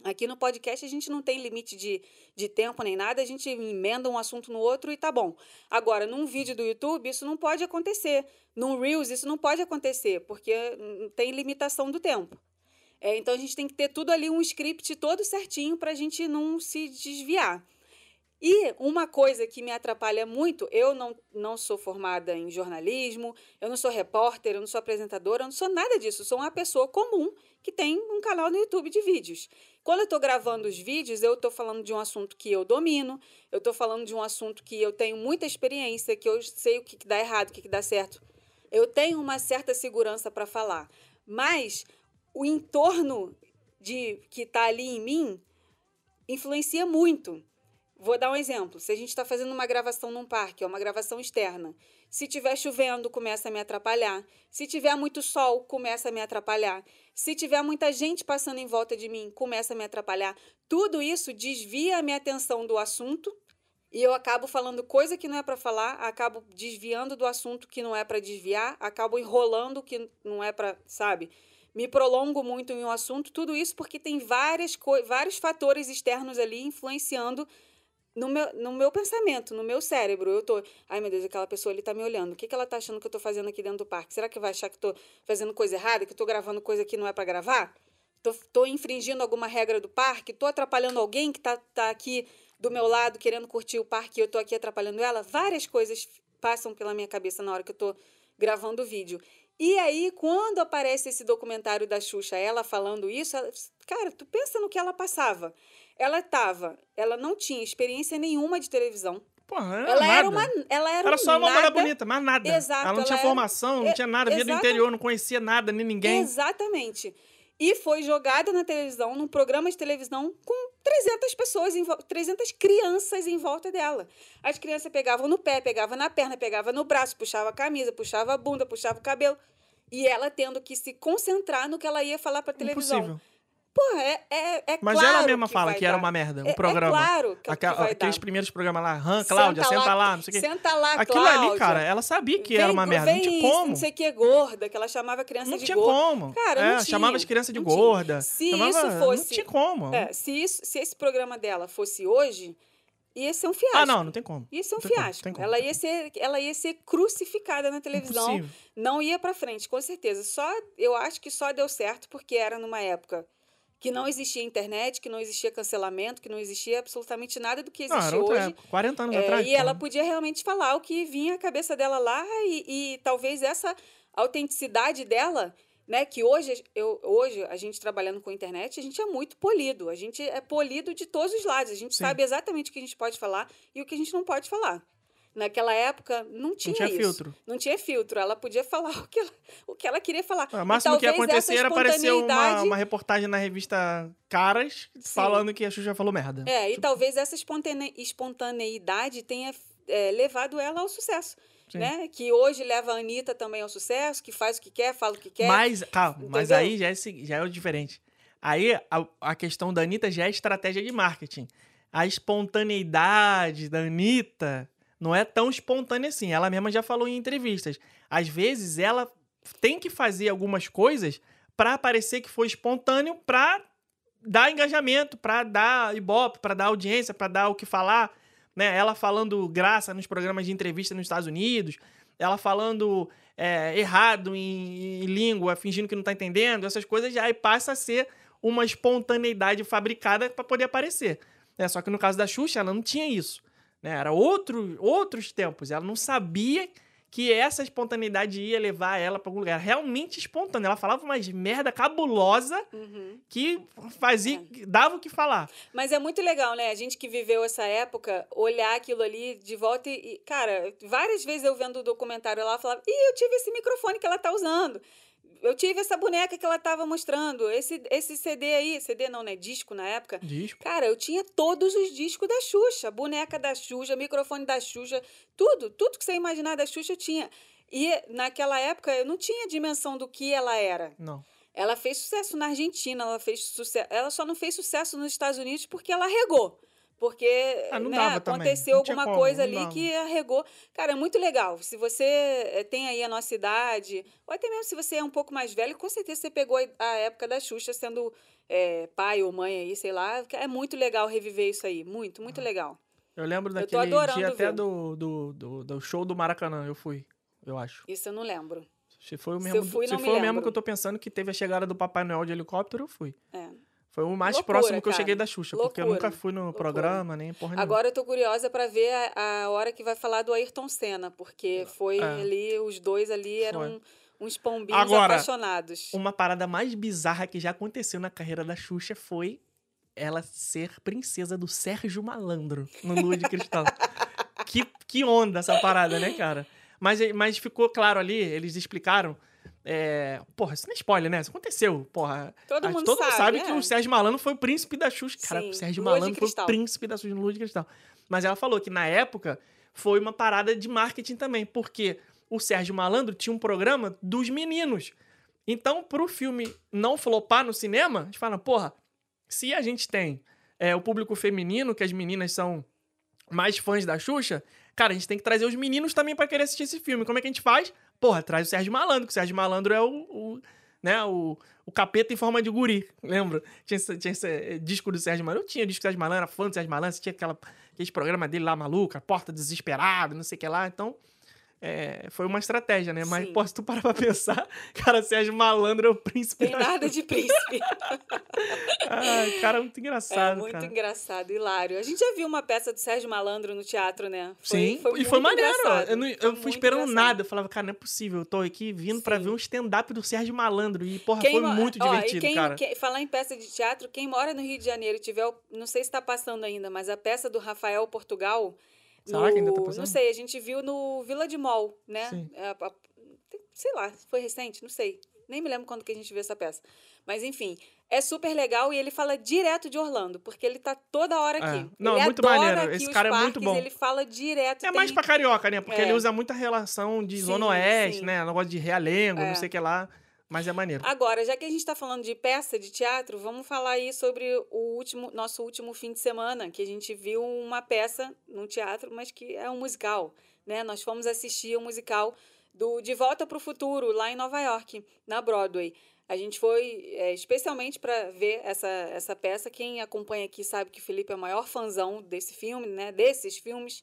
Aqui no podcast a gente não tem limite de, de tempo nem nada, a gente emenda um assunto no outro e tá bom. Agora, num vídeo do YouTube, isso não pode acontecer. Num Reels, isso não pode acontecer, porque tem limitação do tempo. É, então a gente tem que ter tudo ali, um script todo certinho para a gente não se desviar. E uma coisa que me atrapalha muito, eu não, não sou formada em jornalismo, eu não sou repórter, eu não sou apresentadora, eu não sou nada disso. Sou uma pessoa comum que tem um canal no YouTube de vídeos. Quando eu estou gravando os vídeos, eu estou falando de um assunto que eu domino, eu estou falando de um assunto que eu tenho muita experiência, que eu sei o que, que dá errado, o que, que dá certo. Eu tenho uma certa segurança para falar. Mas o entorno de que está ali em mim influencia muito. Vou dar um exemplo. Se a gente está fazendo uma gravação num parque, é uma gravação externa. Se tiver chovendo, começa a me atrapalhar. Se tiver muito sol, começa a me atrapalhar. Se tiver muita gente passando em volta de mim, começa a me atrapalhar. Tudo isso desvia a minha atenção do assunto e eu acabo falando coisa que não é para falar, acabo desviando do assunto que não é para desviar, acabo enrolando que não é para, sabe? Me prolongo muito em um assunto, tudo isso porque tem várias vários fatores externos ali influenciando no meu, no meu pensamento, no meu cérebro. Eu tô, ai meu Deus, aquela pessoa ali tá me olhando. O que, que ela tá achando que eu tô fazendo aqui dentro do parque? Será que vai achar que tô fazendo coisa errada, que eu tô gravando coisa que não é para gravar? Tô, tô infringindo alguma regra do parque? Tô atrapalhando alguém que tá, tá aqui do meu lado querendo curtir o parque e eu tô aqui atrapalhando ela? Várias coisas passam pela minha cabeça na hora que eu tô gravando o vídeo. E aí, quando aparece esse documentário da Xuxa, ela falando isso, ela- cara, tu pensa no que ela passava. Ela tava, ela não tinha experiência nenhuma de televisão. Porra, era Ela nada. era uma, ela era, Era um só uma mulher nada, bonita, mais nada. Exato, ela não ela tinha era- formação, não tinha nada, via do interior, não conhecia nada, nem ninguém. Exatamente. E foi jogada na televisão, num programa de televisão, com 300 pessoas, em, vo- 300 crianças em volta dela. As crianças pegavam no pé, pegavam na perna, pegavam no braço, puxava a camisa, puxava a bunda, puxava o cabelo. E ela tendo que se concentrar no que ela ia falar pra televisão. Impossível. Porra, é, é, é Mas claro ela mesma que fala que era dar. uma merda, um É- é programa. claro que- que Aquela- vai aqueles dar. primeiros programas lá, Han, Cláudia, Senta senta, lá, lá, não sei o quê. Senta lá, Aquilo Cláudia. ali, cara, ela sabia que era Vem- uma merda. Não tinha isso, como. Não sei que, gorda, que ela chamava criança Não de tinha gorda. como. Cara, é, não tinha. chamava as crianças de não tinha. gorda. Se chamava- isso fosse. Não tinha como. É, se, isso, se esse programa dela fosse hoje, ia ser um fiasco. ah, não, não tem como. Ia ser um fiasco. como. ela, ia ser, ela ia ser crucificada na televisão. Impossível. Não ia pra frente, com certeza. Só Eu acho que só deu certo porque era numa época que não existia internet, que não existia cancelamento, que não existia absolutamente nada do que Não, existe outra hoje. época, 40 anos É, atrás. e ela pô. podia realmente falar o que vinha à cabeça dela lá e, e talvez essa autenticidade dela, né? Que hoje, eu, hoje, a gente trabalhando com internet, a gente é muito polido. A gente é polido de todos os lados. A gente Sim. sabe exatamente o que a gente pode falar e o que a gente não pode falar. Naquela época, não tinha, tinha isso. filtro. Não tinha filtro. Ela podia falar o que ela, o que ela queria falar. Ah, O E máximo que ia acontecer era aparecer uma, uma reportagem na revista Caras falando que a Xuxa falou merda. É, e Tipo, talvez essa espontane- espontaneidade tenha é, levado ela ao sucesso. Sim. Né? Que hoje leva a Anitta também ao sucesso, que faz o que quer, fala o que quer. Mas, calma, mas aí já é, já é o diferente. Aí a, a questão da Anitta já é estratégia de marketing. A espontaneidade da Anitta Não é tão espontânea assim. Ela mesma já falou em entrevistas. Às vezes ela tem que fazer algumas coisas para parecer que foi espontâneo, para dar engajamento, para dar ibope, para dar audiência, para dar o que falar. Né? Ela falando graça nos programas de entrevista nos Estados Unidos, ela falando é, errado em, em, língua, fingindo que não tá entendendo, essas coisas já passa a ser uma espontaneidade fabricada para poder aparecer. Né? Só que no caso da Xuxa, ela não tinha isso. Né? Era outro, outros tempos. Ela não sabia que essa espontaneidade ia levar ela para algum lugar. Realmente espontânea. Ela falava umas merda cabulosa Uhum. que fazia, dava o que falar. Mas é muito legal, né? A gente que viveu essa época, olhar aquilo ali de volta e, e, cara, várias vezes eu vendo o documentário lá, eu falava, ih, eu tive esse microfone que ela tá usando. Eu tive essa boneca que ela tava mostrando. Esse, esse CD aí, CD não, né? Disco na época. Disco. Cara, eu tinha todos os discos da Xuxa, boneca da Xuxa, microfone da Xuxa, tudo, tudo que você imaginar da Xuxa eu tinha. E naquela época eu não tinha dimensão do que ela era. Não. Ela fez sucesso na Argentina, ela fez sucesso, ela só não fez sucesso nos Estados Unidos porque ela regou. Porque Ah, né, aconteceu alguma como, coisa ali dava. que arregou. Cara, é muito legal. Se você eh, tem aí a nossa idade, ou até mesmo se você é um pouco mais velho, com certeza você pegou a- época da Xuxa sendo eh, pai ou mãe aí, sei lá. É muito legal reviver isso aí. Muito, Ah. muito legal. Eu lembro Eu daquele adorando dia até do, do, do, do show do Maracanã. Eu fui, eu acho. Isso eu não lembro. Se foi o Se mesmo, eu fui, se não me foi o mesmo que eu tô pensando que teve a chegada do Papai Noel de helicóptero, eu fui. É. Foi o mais Loucura, próximo que eu cara. cheguei da Xuxa, porque eu Loucura. nunca fui no Loucura. programa, nem porra nenhuma. Agora eu tô curiosa pra ver a, a hora que vai falar do Ayrton Senna, porque foi É. ali, os dois ali eram uns pombinhos Agora, apaixonados. Uma parada mais bizarra que já aconteceu na carreira da Xuxa foi ela ser princesa do Sérgio Malandro no Lua de Cristal. que, que onda essa parada, né, cara? Mas, mas ficou claro ali, eles explicaram. É... Porra, isso não é spoiler, né? Isso aconteceu, porra. Todo mundo todo mundo sabe, sabe que é. o Sérgio Malandro foi o príncipe da Xuxa. Cara, o Sérgio Malandro foi o príncipe da Xuxa no Lua de Cristal. Mas ela falou que na época foi uma parada de marketing também, porque o Sérgio Malandro tinha um programa dos meninos. Então, pro filme não flopar no cinema, a gente fala, porra, se a gente tem é, o público feminino, que as meninas são mais fãs da Xuxa, cara, a gente tem que trazer os meninos também pra querer assistir esse filme. Como é que a gente faz? Porra, traz o Sérgio Malandro, que o Sérgio Malandro é o, o, né, o, o capeta em forma de guri, lembra? Tinha tinha esse eh, disco do Sérgio Malandro, eu tinha disco do Sérgio Malandro, era fã do Sérgio Malandro, tinha aquela, aquele programa dele lá maluco, a Porta Desesperado, não sei o que lá, então... é, foi uma estratégia, né? Mas, Sim. se tu parar pra pensar, cara, Sérgio Malandro é o príncipe Tem da nada de príncipe. Cara, muito É engraçado, muito cara. engraçado, hilário. A gente já viu uma peça do Sérgio Malandro no teatro, né? Sim, e foi maneiro. Eu, não- eu Foi fui esperando engraçado. nada. Eu falava, cara, não é possível. Eu tô aqui vindo pra Sim. ver um stand-up do Sérgio Malandro. E, porra, Quem foi mo- muito ó, divertido, quem, cara. quem- falar em peça de teatro, quem mora no Rio de Janeiro e tiver, não sei se está passando ainda, mas a peça do Rafael Portugal, Será que ainda tá passando? não sei, a gente viu no Vila de Mall, né? Sim. É, sei lá, foi recente, não sei. Nem me lembro quando que a gente viu essa peça. Mas enfim, é super legal e ele fala direto de Orlando, porque ele tá toda hora aqui. É. Não, ele é muito maneiro. Esse os cara é muito parques, bom. Ele fala direto. É tem- mais pra carioca, né? Porque É. ele usa muita relação de Sim, Zona Oeste, sim. né? Negócio de realengo, É. não sei o que lá. Mas é maneiro. Agora, já que a gente está falando de peça de teatro, vamos falar aí sobre o último, nosso último fim de semana, que a gente viu uma peça no teatro, mas que é um musical, né? Nós fomos assistir o musical do De Volta para o Futuro, lá em Nova York, na Broadway. A gente foi é, especialmente para ver essa, essa peça. Quem acompanha aqui sabe que o Felipe é o maior fãzão desse filme, né? Desses filmes.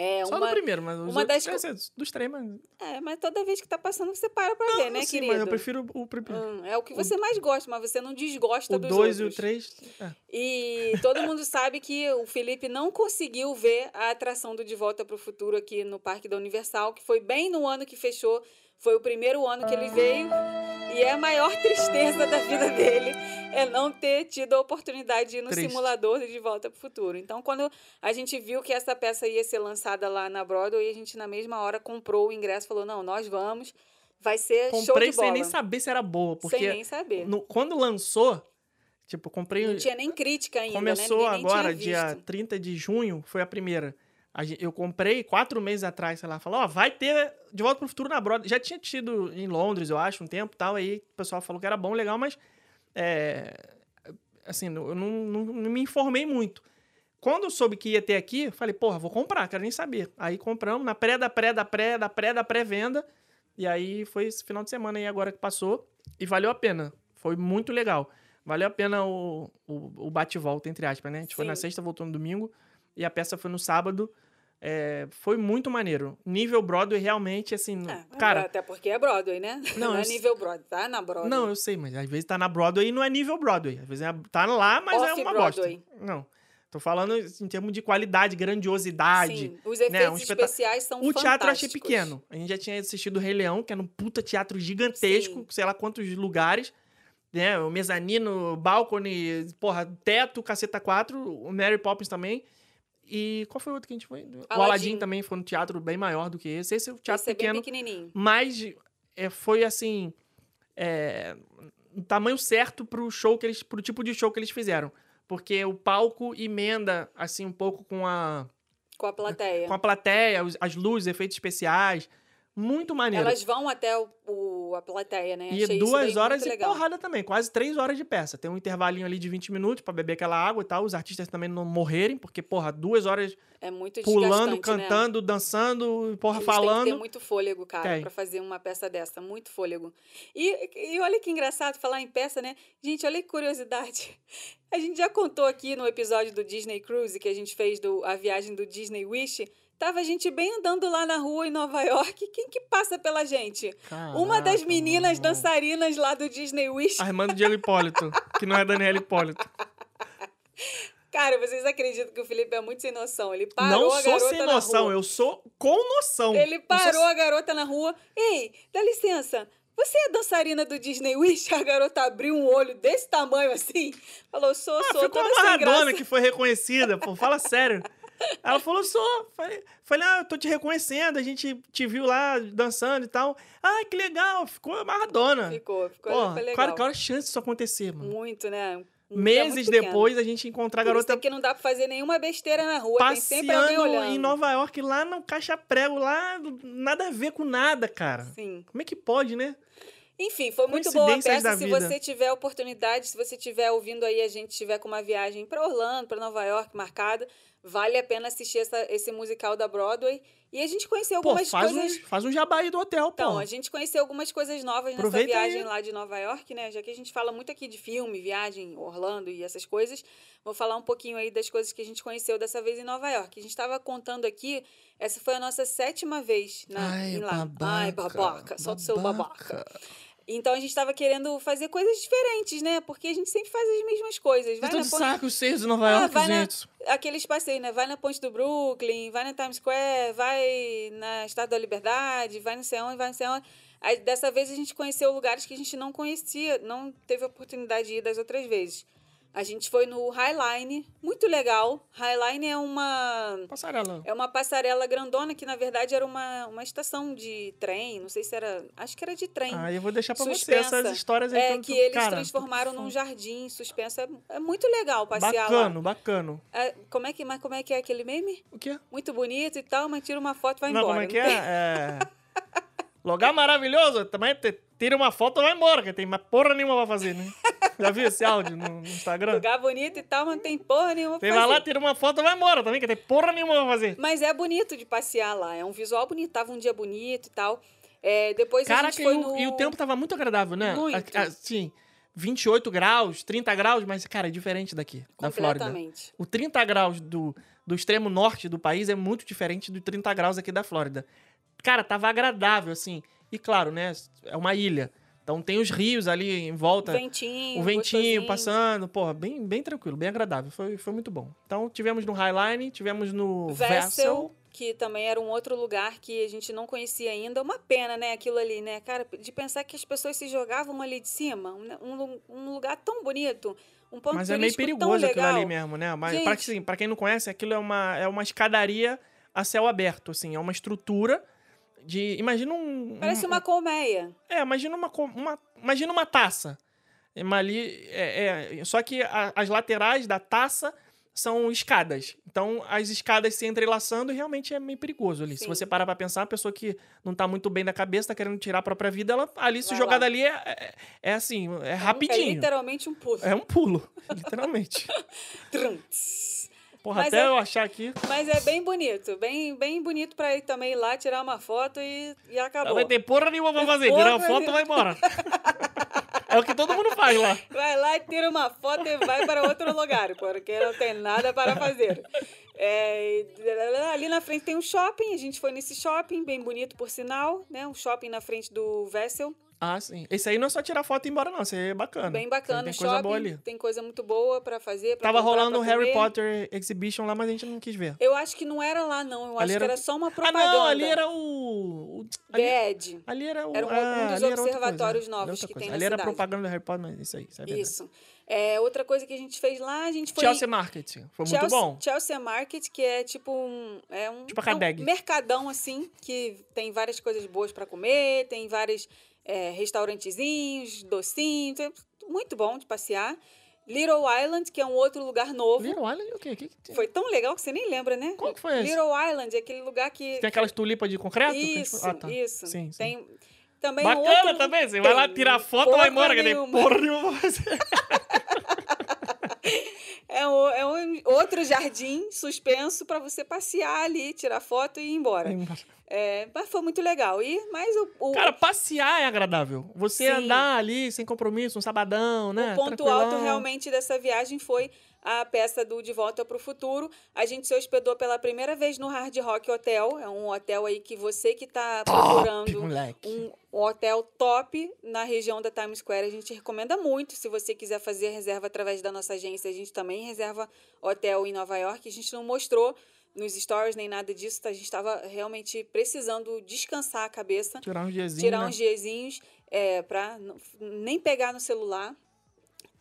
É Só uma, do primeiro, mas uma outros, das é, dos três, mas... é, mas toda vez que tá passando, você para pra ver, né, sim, querido? mas eu prefiro o primeiro. Hum, é o que você mais gosta, mas você não desgosta o dos dois e o outros. três... É. E todo mundo sabe que o Felipe não conseguiu ver a atração do De Volta para o Futuro aqui no Parque da Universal, que foi bem no ano que fechou. Foi o primeiro ano que ele veio. E é a maior tristeza da vida dele é não ter tido a oportunidade de ir no Triste. simulador de Volta para o Futuro. Então, quando a gente viu que essa peça ia ser lançada lá na Broadway, a gente na mesma hora comprou o ingresso e falou: não, nós vamos. Vai ser show Comprei de bola. sem nem saber se era boa, porque Sem nem saber. no- quando lançou, tipo, comprei... Não tinha nem crítica ainda, Começou né? Ninguém nem agora, dia visto. 30 de junho, foi a primeira. Eu comprei quatro meses atrás, sei lá, falou, ó, vai ter De Volta pro Futuro na Broadway. Já tinha tido em Londres, eu acho, um tempo tal, aí o pessoal falou que era bom, legal, mas, é, assim, eu não, não, não me informei muito. Quando eu soube que ia ter aqui, falei, porra, vou comprar, quero nem saber. Aí compramos na pré da pré da pré da pré da pré-venda. E aí foi esse final de semana aí agora que passou. E valeu a pena. Foi muito legal. Valeu a pena o, o, o bate-volta, entre aspas, né? A gente foi na Sim. sexta, voltou no domingo. E a peça foi no sábado. É, foi muito maneiro. Nível Broadway, realmente, assim. É, cara, até porque é Broadway, né? Não, Não, é nível Broadway, tá na Broadway. Não, eu sei, mas às vezes tá na Broadway e não é nível Broadway. Às vezes é- tá lá, mas é uma bosta. Off-Broadway. Não. Tô falando em termos de qualidade, grandiosidade. Sim, os né, efeitos um espetá- especiais são O teatro eu achei pequeno. A gente já tinha assistido o Rei Leão, que era um puta teatro gigantesco, Sim. sei lá quantos lugares. Né? O mezanino, balcone, porra, teto, caceta 4, o Mary Poppins também. E qual foi o outro que a gente foi? O. Aladdin também foi um teatro bem maior do que esse. Esse é o teatro Esse é bem pequeno. pequenininho. mas é, foi assim é, o tamanho certo pro show que eles pro tipo de show que eles fizeram porque o palco emenda assim um pouco com a Com a plateia. com a plateia as luzes efeitos especiais muito maneiro Elas vão até o, o- a plateia, né? e Achei duas horas e legal. porrada também quase três horas de peça tem um intervalinho ali de 20 minutos pra beber aquela água e tal os artistas também não morrerem porque porra duas horas É muito pulando né? cantando dançando porra Eles falando ter muito fôlego, cara, Tem. pra fazer uma peça dessa. Muito fôlego. E, e olha que engraçado falar em peça, né? Gente, olha que curiosidade. A gente já contou aqui no episódio do Disney Cruise que a gente fez do, a viagem do Disney Wish. Tava a gente bem andando lá na rua em Nova York. Quem que passa pela gente? Uma das Caraca, meninas mano. dançarinas lá do Disney Wish. Armando Diego Hipólito, que não é Daniela Hipólito. Cara, vocês acreditam que o Felipe é muito sem noção? Ele parou não a sou garota sem na noção, rua. eu sou com noção. Ele Eu sou- parou a garota na rua. Ei, dá licença. Você é dançarina do Disney Wish? A garota abriu um olho desse tamanho assim. Falou, sou, Ah, sou, ficou toda a sem graça. que foi reconhecida, pô, fala sério. Ela falou, sou. Falei, falei, ah, eu tô te reconhecendo, a gente te viu lá dançando e tal. Ah, que legal, ficou a Maradona. Ficou, ficou Pô, foi legal. qual, qual a chance disso acontecer, mano? Muito, né? É Meses pequeno. depois, a gente encontrar a Por isso garota é que não dá pra fazer nenhuma besteira na rua. Tem sempre alguém passeando olhando. em Nova York, lá no Caixa Prego, lá, nada a ver com nada, cara. Sim. Como é que pode, né? Enfim, foi muito boa a peça. Se vida. você tiver oportunidade, se você tiver ouvindo aí, a gente tiver com uma viagem para Orlando, para Nova York marcada, vale a pena assistir essa- esse musical da Broadway. E a gente conheceu Pô, algumas faz, coisas. um, faz um jabá aí do hotel, pô. Então, a gente conheceu algumas coisas novas nessa Aproveita viagem aí. lá de Nova York, né? Já que a gente fala muito aqui de filme, viagem, Orlando e essas coisas, vou falar um pouquinho aí das coisas que a gente conheceu dessa vez em Nova York. A gente estava contando aqui, essa foi a nossa sétima vez na, Ai, em lá. babaca, Ai, babaca, solta o seu babaca. Então a gente estava querendo fazer coisas diferentes, né? Porque a gente sempre faz as mesmas coisas. Vai tô na de ponte- saco cheio de Nova Ah, York, vai na- gente. aqueles passeios, né? Vai na ponte do Brooklyn, vai na Times Square, vai na Estátua da Liberdade, vai não sei onde, vai não sei onde. Aí, dessa vez a gente conheceu lugares que a gente não conhecia, não teve oportunidade de ir das outras vezes. A gente foi no Highline, muito legal. Highline é uma Passarela. é uma passarela grandona que na verdade era uma, uma estação de trem, não sei se era, acho que era de trem. Ah, eu vou deixar pra você Suspensa. essas histórias aí. É que eles cara, transformaram num jardim suspenso. É, é muito legal passear lá. Bacano, bacano. É, como é que, mas como é que é aquele meme? O quê? Muito bonito e tal, mas tira uma foto e vai não, embora. como é que é? tem- é... Lugar maravilhoso. Também te- tira uma foto e vai embora, que tem mais porra nenhuma pra fazer, né? Já viu esse áudio no, no Instagram? Lugar bonito e tal, mas não tem porra nenhuma pra Tem vai lá, fazer. tira uma foto e vai embora também, que tem porra nenhuma pra fazer. Mas é bonito de passear lá. É um visual bonito. Tava um dia bonito e tal. É, depois a Caraca, gente foi e, o, no... e o tempo tava muito agradável, né? Muito. A- Assim, 28 graus, 30 graus, mas, cara, é diferente daqui, da Flórida. O 30 graus do, do extremo norte do país é muito diferente do 30 graus aqui da Flórida. Cara, tava agradável, assim. E claro, né? É uma ilha. Então tem os rios ali em volta. Ventinho, o ventinho gostosinho. passando, porra, bem, bem tranquilo, bem agradável. Foi, foi muito bom. Então tivemos no Highline, tivemos no Vessel. Vessel, que também era um outro lugar que a gente não conhecia ainda. Uma pena, né? Aquilo ali, né? Cara, de pensar que as pessoas se jogavam ali de cima. Um, um- lugar tão bonito. Um ponto Mas é meio perigoso aquilo ali mesmo, né? Mas Gente. pra, assim, pra quem não conhece, aquilo é uma, é uma escadaria a céu aberto, assim. É uma estrutura de... Imagina um... Parece um- uma colmeia. É, imagina uma, uma, imagina uma taça. Ali, é, é, só que a- as laterais da taça são escadas. Então, as escadas se entrelaçando realmente é meio perigoso ali. Se Sim. você parar pra pensar, a pessoa que não tá muito bem da cabeça, tá querendo tirar a própria vida, ela ali, se lá. dali, é, é, é assim, é É rapidinho. literalmente um pulo. É um pulo, literalmente. Porra, Mas até é- eu achar aqui. Mas é bem bonito, bem, bem bonito pra ir também ir lá tirar uma foto e, e Não acabou. vai ter porra nenhuma pra fazer. Porra Tira a foto e vai embora. é o que todo mundo faz lá. Vai lá e tira uma foto e vai para outro lugar, porque não tem nada para fazer. É, ali na frente tem um shopping, a gente foi nesse shopping, bem bonito por sinal, né? Um shopping na frente do Vessel, Ah, sim. Esse aí não é só tirar foto e ir embora, não. Esse aí é bacana. bem bacana Tem o coisa shopping, boa ali. tem coisa muito boa para fazer. pra Tava comprar, rolando o pra Harry. Potter Exhibition lá, mas a gente não quis ver. Eu acho que não era lá, não. Eu Ali acho era- que era só uma Ah, propaganda. não, ali era o. o- Ali, Bad. ali era o. Era um- um ah, dos ali outra coisa, observatórios novos que coisa. tem na Ali era cidade. propaganda do Harry Potter, mas isso aí, isso é. Isso. É, outra coisa que a gente fez lá, a gente foi... Chelsea Market. Foi muito Chelsea, bom. Chelsea Market, que é tipo um. É um, Tipo a é um Cadeg. mercadão, assim, que tem várias coisas boas para comer, tem vários é, restaurantezinhos, docinhos. tem- Muito bom de passear. Little Island, que é um outro lugar novo. Little Island, o quê? O que que tem? Foi tão legal que você nem lembra, né? Qual que foi esse? Little Island, é aquele lugar que. Tem aquelas tulipas de concreto? Isso, Ah, tá. isso. Sim, sim. Tem também um Bacana outro... também. Você vai lá Tem tirar foto e vai embora. Que nem nenhuma. porra nenhuma. É, um, é um outro jardim suspenso para você passear ali, tirar foto e ir embora. É, mas foi muito legal. E, mas o, o, Cara, passear é agradável. Você Sim. andar ali sem compromisso, um sabadão, né? o ponto Tranquilão. alto realmente dessa viagem foi a peça do De Volta para o Futuro. A gente se hospedou pela primeira vez no Hard Rock Hotel. É um hotel aí que você que está procurando moleque. um hotel top na região da Times Square. A gente recomenda muito. Se você quiser fazer reserva através da nossa agência, a gente também reserva hotel em Nova York. A gente não mostrou nos stories nem nada disso. A gente estava realmente precisando descansar a cabeça, Tirar uns diazinhos. tirar né? uns diazinhos é, para nem pegar no celular.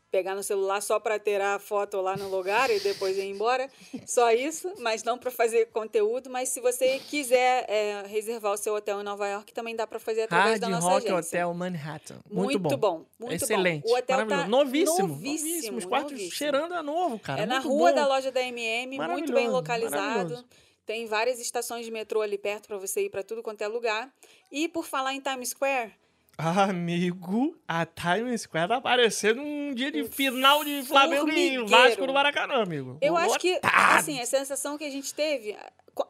Pegar no celular só para tirar a foto lá no lugar e depois ir embora. Só isso, mas não para fazer conteúdo. Mas se você quiser é, reservar o seu hotel em Nova York, também dá para fazer através Hard da nossa Rock agência. Hotel Manhattan. Muito, Muito, bom. muito Excelente. bom. O hotel Maravilhoso. tá novíssimo. novíssimo. Os quartos novíssimo. cheirando a novo, cara. É na Muito rua bom. da loja da MM, muito bem localizado. Tem várias estações de metrô ali perto para você ir para tudo quanto é lugar. E por falar em Times Square, Amigo, a Times Square tá parecendo um dia de final de Flamengo e. Vasco no Maracanã, amigo. eu acho que, assim, a sensação que a gente teve,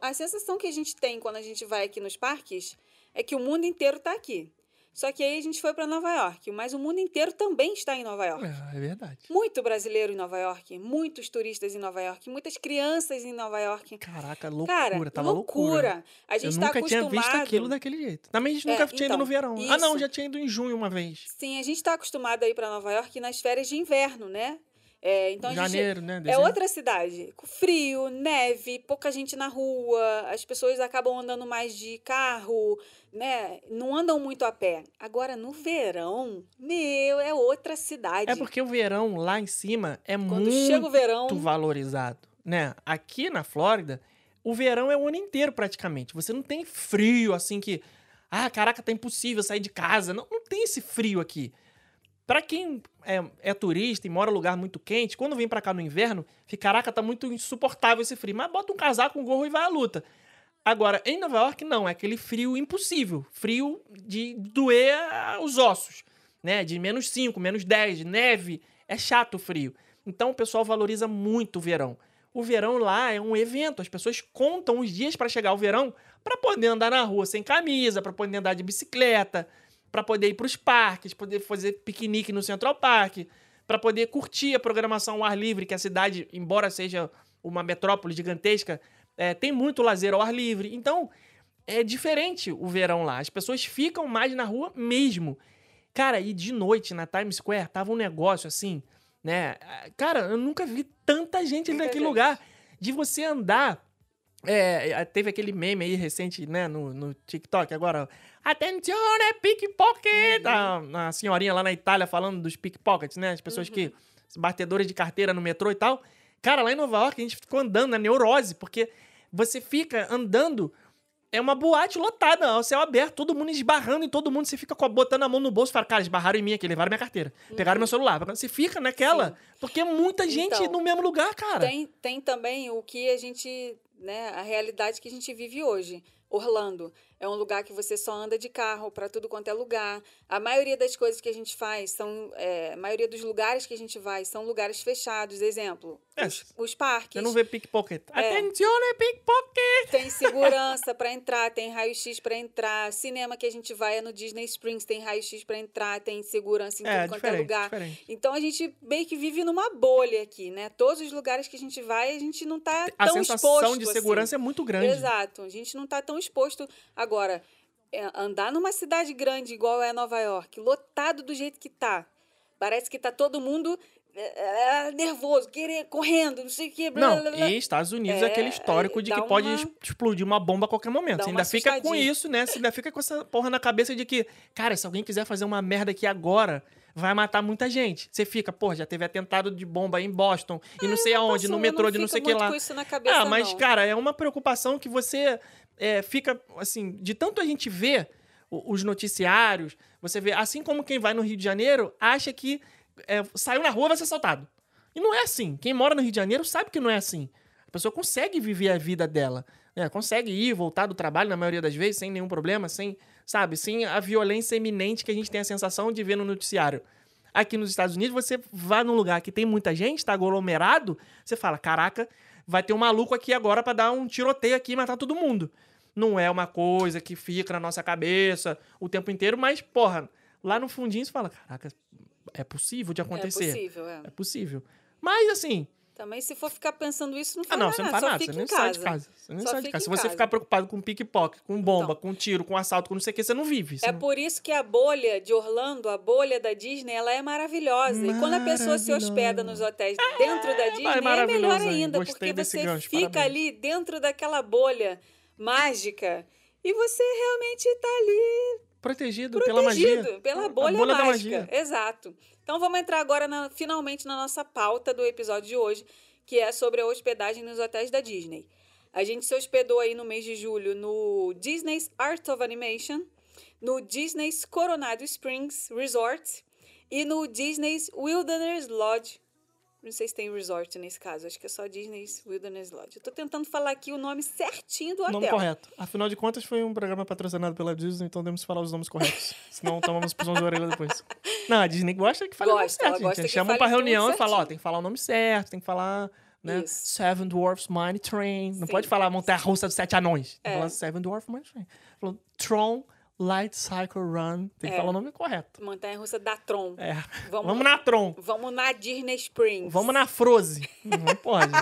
a sensação que a gente tem quando a gente vai aqui nos parques é que o mundo inteiro tá aqui. Só que aí a gente foi para Nova York, mas o mundo inteiro também está em Nova York. É, é verdade. Muito brasileiro em Nova York, muitos turistas em Nova York, muitas crianças em Nova York. Caraca, loucura. Cara, tava loucura. loucura. A Eu gente está nunca tinha acostumado. visto aquilo daquele jeito. Também a gente É, nunca tinha ido então, no verão. Ah, não, isso. já tinha ido em junho uma vez. Sim, a gente está acostumado a ir para Nova York nas férias de inverno, né? É, então a gente- Janeiro, né? É dezembro. outra cidade. Frio, neve, pouca gente na rua, as pessoas acabam andando mais de carro, né? Não andam muito a pé. Agora, no verão, meu, é outra cidade. É porque o verão lá em cima é Quando muito chega o verão, valorizado, né? Aqui na Flórida, o verão é o ano inteiro praticamente. Você não tem frio assim que, ah, caraca, tá impossível sair de casa. Não, não tem esse frio aqui. Pra quem é, é turista e mora em lugar muito quente, quando vem pra cá no inverno, fica, caraca, tá muito insuportável esse frio. Mas bota um casaco, um gorro e vai à luta. Agora, em Nova York, não. É aquele frio impossível. Frio de doer os ossos, né? De menos 5, menos 10, de neve. É chato o frio. Então, o pessoal valoriza muito o verão. O verão lá é um evento. As pessoas contam os dias para chegar ao verão para poder andar na rua sem camisa, para poder andar de bicicleta, para poder ir para os parques, poder fazer piquenique no Central Park, para poder curtir a programação ao ar livre, que a cidade, embora seja uma metrópole gigantesca, é, tem muito lazer ao ar livre. Então, é diferente o verão lá. As pessoas ficam mais na rua mesmo. Cara, e de noite na Times Square tava um negócio assim, né? Cara, eu nunca vi tanta gente naquele gente. lugar. De você andar. É, teve aquele meme aí recente, né, no, no TikTok agora. Attenzione, pickpocket! A, a senhorinha lá na Itália falando dos pickpockets, né? As pessoas que. batedores de carteira no metrô e tal. Cara, lá em Nova York a gente ficou andando na neurose, porque você fica andando. É uma boate lotada, ao céu aberto, todo mundo esbarrando em todo mundo. Você fica com a- botando a mão no bolso e fala, cara, esbarraram em mim aqui, levaram minha carteira, pegaram meu celular. Você fica naquela, Sim. porque é muita gente Então, no mesmo lugar, cara. Tem, tem também o que a gente, né, a realidade que a gente vive hoje. Orlando. É um lugar que você só anda de carro para tudo quanto é lugar. A maioria das coisas que a gente faz são. É, a maioria dos lugares que a gente vai são lugares fechados. Exemplo, É, os, os parques. Você não vê pickpocket. É. Atenzione, pickpocket! Tem segurança para entrar, tem raio-x para entrar. Cinema que a gente vai é no Disney Springs, tem raio-x para entrar, tem segurança em É, tudo quanto é lugar. diferente. Então a gente meio que vive numa bolha aqui, né? Todos os lugares que a gente vai, a gente não tá A tão sensação exposto de assim. segurança é muito grande. Exato. A gente não tá tão exposto. Agora, é, andar numa cidade grande igual é Nova York, lotado do jeito que tá. Parece que tá todo mundo é, é, nervoso, querer, correndo, não sei o quê. blá, Não, blá, blá. e Estados Unidos É, é aquele histórico de que pode uma- es- explodir uma bomba a qualquer momento. Você ainda fica com isso, né? Você ainda fica com essa porra na cabeça de que, cara, se alguém quiser fazer uma merda aqui agora, vai matar muita gente. Você fica, porra, já teve atentado de bomba em Boston e não sei aonde, Passou, no metrô não de não sei o que lá. com isso na cabeça, Ah, mas, não. cara, é uma preocupação que você é, fica, assim, de tanto a gente ver os noticiários, você vê, assim como quem vai no Rio de Janeiro, acha que é, saiu na rua vai ser assaltado. E não é assim. Quem mora no Rio de Janeiro sabe que não é assim. A pessoa consegue viver a vida dela. né? Consegue ir, voltar do trabalho, na maioria das vezes, sem nenhum problema, sem, sabe, sem a violência iminente que a gente tem a sensação de ver no noticiário. Aqui nos Estados Unidos, você vai num lugar que tem muita gente, tá aglomerado, você fala, caraca, vai ter um maluco aqui agora pra dar um tiroteio aqui e matar todo mundo. Não é uma coisa que fica na nossa cabeça o tempo inteiro, mas, porra, lá no fundinho você fala, caraca, é possível de acontecer. É possível, é. É possível. Mas, assim, Também, se for ficar pensando isso, não ah, faz não, mais você não faz nada, você nem em sai de casa. Você nem sai de casa. Se você ficar preocupado com pickpocket, com bomba, Então. com tiro, com assalto, com não sei o que, você não vive. Você É não- por isso que a bolha de Orlando, a bolha da Disney, ela é maravilhosa. E quando a pessoa se hospeda nos hotéis dentro da Disney, é melhor maravilhoso, hein? ainda, porque você gancho, fica parabéns. ali dentro daquela bolha mágica e você realmente está ali Protegido, pela magia. protegido pela bolha, bolha da mágica. Exato. Então vamos entrar agora na- finalmente na nossa pauta do episódio de hoje, que é sobre a hospedagem nos hotéis da Disney. A gente se hospedou aí no mês de julho no Disney's Art of Animation, no Disney's Coronado Springs Resort e no Disney's Wilderness Lodge. Não sei se tem resort nesse caso, acho que é só Disney's Wilderness Lodge. Eu tô tentando falar aqui o nome certinho do hotel. nome correto. Afinal de contas, foi um programa patrocinado pela Disney, então temos que falar os nomes corretos. Senão tomamos puxão de orelha depois. Não, a Disney gosta que fale o nome certo, gosta gente. Chamam fale pra reunião e falam, ó, tem que falar o nome certo, tem que falar, né? Seven Dwarfs Mine Train. Não Sim. pode falar montanha-russa dos sete anões. Tem que É. falar Seven Dwarfs Mine Train. Falou Tron Light Cycle Run. Tem que É. falar o nome correto. Montanha Russa da Tron. É. Vamos- Vamos, na Tron. Vamos na Disney Springs. Vamos na Frozen. Não pode.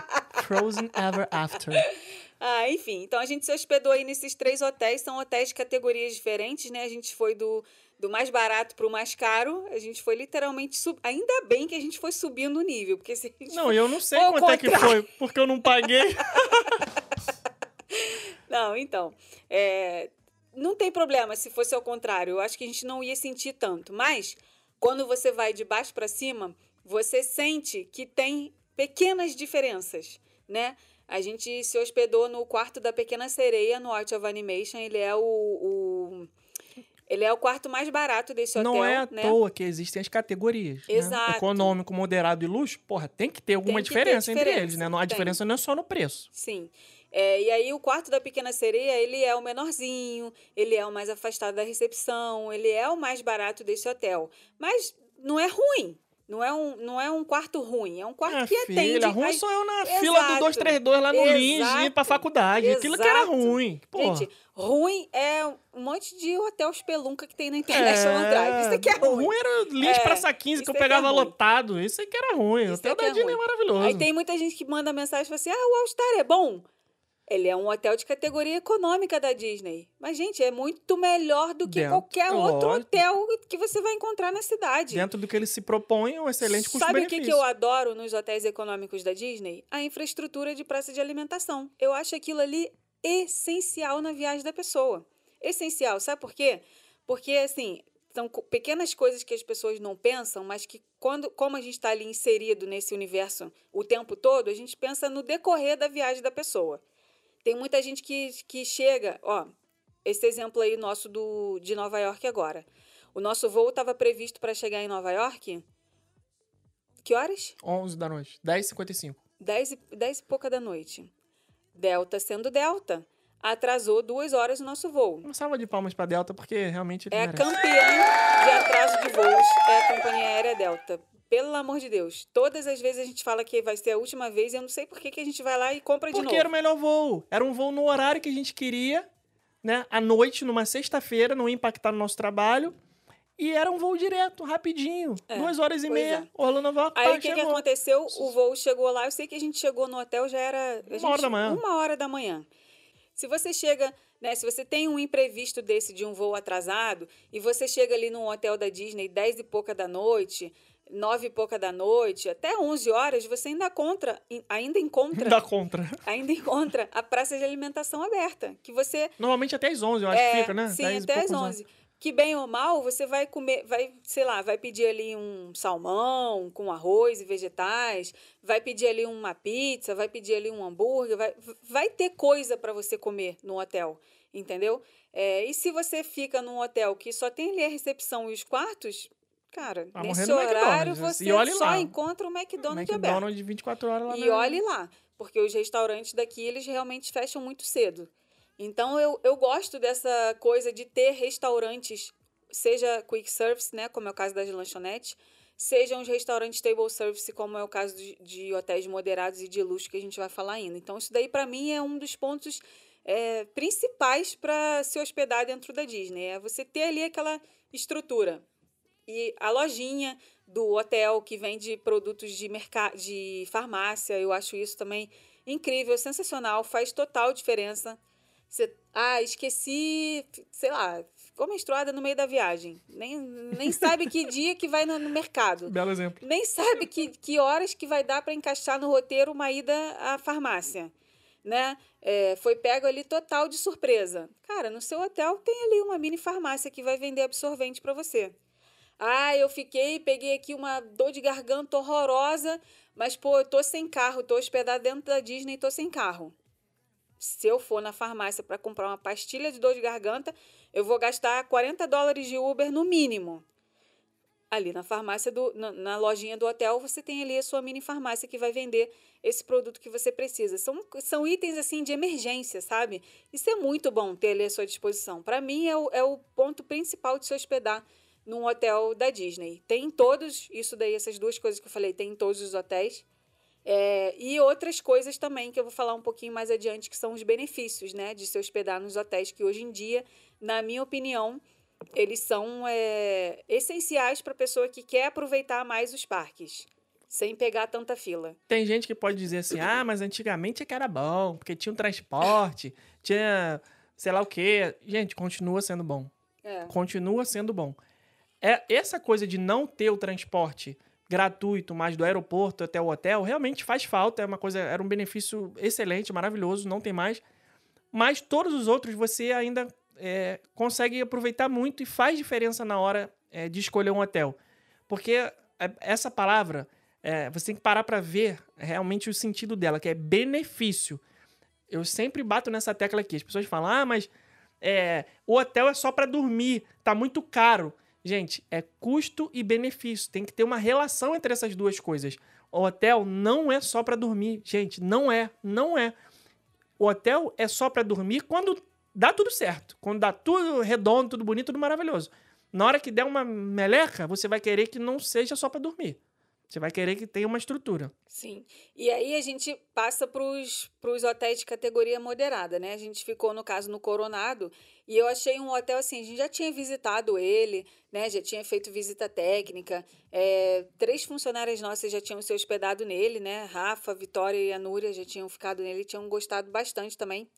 Frozen Ever After. Ah, enfim, então a gente se hospedou aí nesses três hotéis, são hotéis de categorias diferentes, né? A gente foi do, do mais barato pro mais caro, a gente foi literalmente sub... Ainda bem que a gente foi subindo o nível, porque se Não, eu não sei quanto é que foi, porque eu não paguei. Não, então, é, não tem problema se fosse ao contrário. Eu acho que a gente não ia sentir tanto. Mas, quando você vai de baixo para cima, você sente que tem pequenas diferenças, né? A gente se hospedou no quarto da Pequena Sereia, no Art of Animation. Ele é o... o- ele é o quarto mais barato desse hotel, não é à né? toa que existem as categorias. né? Exato. Econômico, moderado e luxo, porra, tem que ter alguma que ter diferença, entre diferença, eles, né? Não, a tem. diferença não é só no preço. Sim. É, e aí o quarto da Pequena Sereia, ele é o menorzinho, ele é o mais afastado da recepção, ele é o mais barato desse hotel. Mas não é ruim. Não é um, não é um quarto ruim, é um quarto Ah, que atende. filha, ruim as- sou eu na Exato. fila do 232 lá no Lins de ir pra Exato. faculdade. Aquilo que era Exato. ruim. Porra. Gente, ruim é um monte de hotel espelunca que tem na International Drive. Isso aqui é ruim. ruim era Lins É, Praça 15, que eu aqui é pegava ruim. lotado. Isso aí que era ruim. O Isso hotel aqui da é Disney é maravilhoso. Aí tem muita gente que manda mensagem e fala assim: ah, o All Star é bom. Ele é um hotel de categoria econômica da Disney. Mas, gente, é muito melhor do que Dentro, qualquer outro lógico. hotel que você vai encontrar na cidade. Dentro do que ele se propõe, é um excelente Sabe o que, que eu adoro nos hotéis econômicos da Disney? A infraestrutura de praça de alimentação. Eu acho aquilo ali essencial na viagem da pessoa. Essencial, sabe por quê? Porque, assim, são pequenas coisas que as pessoas não pensam, mas que, quando, como a gente está ali inserido nesse universo o tempo todo, a gente pensa no decorrer da viagem da pessoa. Tem muita gente que, que chega, ó, esse exemplo aí nosso do, de Nova York agora. O nosso voo estava previsto para chegar em Nova York. Que horas? 11 da noite. 10h55. 10 e, 10 e pouca da noite. Delta sendo Delta. atrasou duas horas o nosso voo. Uma salva de palmas pra Delta, porque realmente ele É a merece. campeã de atraso de voos, é a companhia aérea Delta. Pelo amor de Deus. Todas as vezes a gente fala que vai ser a última vez e eu não sei por que, que a gente vai lá e compra de Porque novo. era o melhor voo. Era um voo no horário que a gente queria, né? À noite, numa sexta-feira, não ia impactar no nosso trabalho. E era um voo direto, rapidinho. É, Duas horas e meia. é. Orlando York, Aí o que, que aconteceu? O voo chegou lá. Eu sei que a gente chegou no hotel, já era. Uma hora gente- da manhã. Uma hora da manhã. Se você chega, né? Se você tem um imprevisto desse de um voo atrasado e você chega ali num hotel da Disney 10 e pouca da noite, 9 e pouca da noite, até 11 horas, você ainda encontra, ainda encontra, Dá contra. ainda encontra a praça de alimentação aberta, que você Normalmente até às 11, eu acho é, que fica, né? Sim, 10 até às 11. Que bem ou mal, você vai comer, vai, sei lá, vai pedir ali um salmão com arroz e vegetais, vai pedir ali uma pizza, vai pedir ali um hambúrguer, vai, vai ter coisa para você comer no hotel, entendeu? É, e se você fica num hotel que só tem ali a recepção e os quartos, cara, Vai nesse horário McDonald's, você e olhe só lá. encontra o McDonald's, aberto. McDonald's de 24 horas lá E na... olhe lá, porque os restaurantes daqui, eles realmente fecham muito cedo. Então, eu, eu gosto dessa coisa de ter restaurantes, seja quick service, né, como é o caso das lanchonetes, sejam os restaurantes table service, como é o caso de, de hotéis moderados e de luxo, que a gente vai falar ainda. Então, isso daí, para mim, é um dos pontos é, principais para se hospedar dentro da Disney. É você ter ali aquela estrutura. E a lojinha do hotel que vende produtos de mercado, de farmácia, eu acho isso também incrível, sensacional, faz total diferença. Você, ah, esqueci, sei lá, ficou menstruada no meio da viagem. Nem, nem sabe que dia que vai no, no mercado. Belo exemplo. Nem sabe que, que horas que vai dar para encaixar no roteiro uma ida à farmácia. Né? É, foi pego ali total de surpresa. Cara, no seu hotel tem ali uma mini farmácia que vai vender absorvente para você. Ah, eu fiquei, peguei aqui uma dor de garganta horrorosa, mas pô, eu tô sem carro, tô hospedado dentro da Disney, tô sem carro. Se eu for na farmácia para comprar uma pastilha de dor de garganta, eu vou gastar 40 dólares de Uber no mínimo. Ali na farmácia, do, na, na lojinha do hotel, você tem ali a sua mini farmácia que vai vender esse produto que você precisa. São, são itens assim de emergência, sabe? Isso é muito bom ter ali à sua disposição. Para mim, é o, é o ponto principal de se hospedar num hotel da Disney. Tem em todos, isso daí, essas duas coisas que eu falei, tem em todos os hotéis. É, e outras coisas também que eu vou falar um pouquinho mais adiante, que são os benefícios, né, de se hospedar nos hotéis, que hoje em dia, na minha opinião, eles são é, essenciais para a pessoa que quer aproveitar mais os parques, sem pegar tanta fila. Tem gente que pode dizer assim, ah, mas antigamente é que era bom, porque tinha um transporte, tinha sei lá o quê. Gente, continua sendo bom. É. Continua sendo bom. É, essa coisa de não ter o transporte gratuito, mas do aeroporto até o hotel, realmente faz falta. É uma coisa, era um benefício excelente, maravilhoso, não tem mais. Mas todos os outros você ainda é, consegue aproveitar muito e faz diferença na hora é, de escolher um hotel. Porque essa palavra, é, você tem que parar para ver realmente o sentido dela, que é benefício. Eu sempre bato nessa tecla aqui. As pessoas falam, ah, mas é, o hotel é só para dormir, tá muito caro. Gente, é custo e benefício. Tem que ter uma relação entre essas duas coisas. O hotel não é só para dormir, gente. Não é, não é. O hotel é só para dormir quando dá tudo certo. Quando dá tudo redondo, tudo bonito, tudo maravilhoso. Na hora que der uma meleca, você vai querer que não seja só para dormir. Você vai querer que tenha uma estrutura. Sim. E aí a gente passa para os hotéis de categoria moderada, né? A gente ficou, no caso, no Coronado, e eu achei um hotel assim, a gente já tinha visitado ele, né? Já tinha feito visita técnica. É, três funcionárias nossas já tinham se hospedado nele, né? Rafa, Vitória e a Núria já tinham ficado nele, tinham gostado bastante também.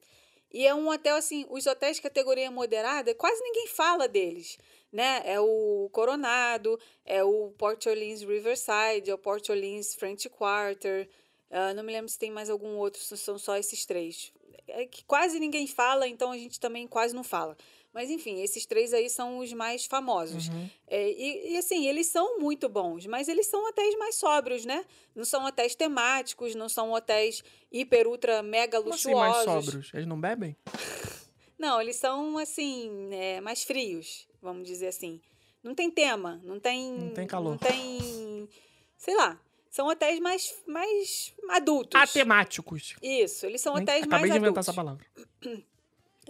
E é um hotel assim, os hotéis de categoria moderada, quase ninguém fala deles, né? É o Coronado, é o Port Orleans Riverside, é o Port Orleans French Quarter. Uh, não me lembro se tem mais algum outro, são só esses três. É que quase ninguém fala, então a gente também quase não fala. Mas enfim, esses três aí são os mais famosos. Uhum. É, e, e, assim, eles são muito bons, mas eles são hotéis mais sóbrios, né? Não são hotéis temáticos, não são hotéis hiper, ultra, mega Como assim luxuosos. mais sóbrios? Eles não bebem? Não, eles são assim, é, mais frios, vamos dizer assim. Não tem tema, não tem. Não tem calor. Não tem. Sei lá. São hotéis mais, mais adultos. Atemáticos. Isso, eles são Nem- hotéis Acabei mais de inventar adultos. essa palavra.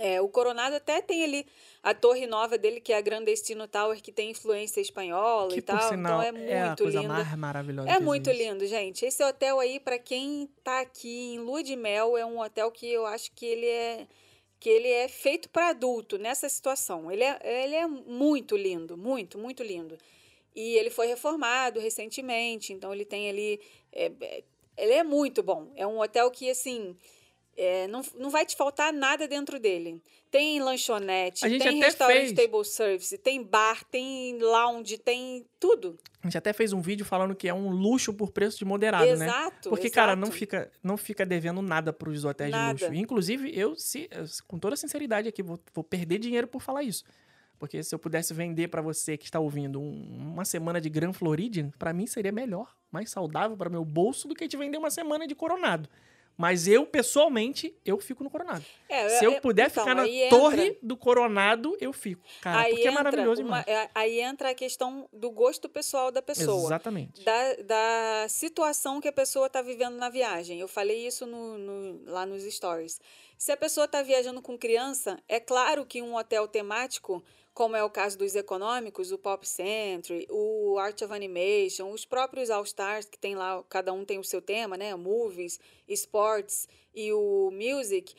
É, o Coronado até tem ali a torre nova dele, que é a Grandestino Tower, que tem influência espanhola Que e tal. sinal então é muito é a coisa lindo. mais maravilhosa. É muito existe. lindo, gente. Esse hotel aí, pra quem tá aqui em lua de mel, é um hotel que eu acho que ele é que ele é feito para adulto nessa situação. Ele é, ele é muito lindo, muito, muito lindo. E ele foi reformado recentemente, então ele tem ali. é, é, ele é muito bom. É um hotel que, assim. É, não, não vai te faltar nada dentro dele. Tem lanchonete, tem restaurante fez. table service, tem bar, tem lounge, tem tudo. A gente até fez um vídeo falando que é um luxo por preço de moderado, né? exato. Porque, cara, não exato. fica, não fica devendo nada pros hotéis Nada. de luxo. Inclusive, eu, se, com toda sinceridade aqui, vou, vou perder dinheiro por falar isso. Porque se eu pudesse vender pra você que está ouvindo um- uma semana de Grand Floridian, pra mim seria melhor, mais saudável para meu bolso do que te vender uma semana de Coronado. Mas eu, pessoalmente, eu fico no Coronado. É, Se eu é, puder então, ficar na entra- torre do Coronado, eu fico. Cara, aí porque é maravilhoso uma- demais. é, Aí entra a questão do gosto pessoal da pessoa. Exatamente. Da, da situação que a pessoa está vivendo na viagem. Eu falei isso no, no- lá nos stories. Se a pessoa está viajando com criança, é claro que um hotel temático, como é o caso dos econômicos, o Pop Century, o Art of Animation, os próprios All Stars, que tem lá, cada um tem o seu tema, né? Movies, Sports e o Music.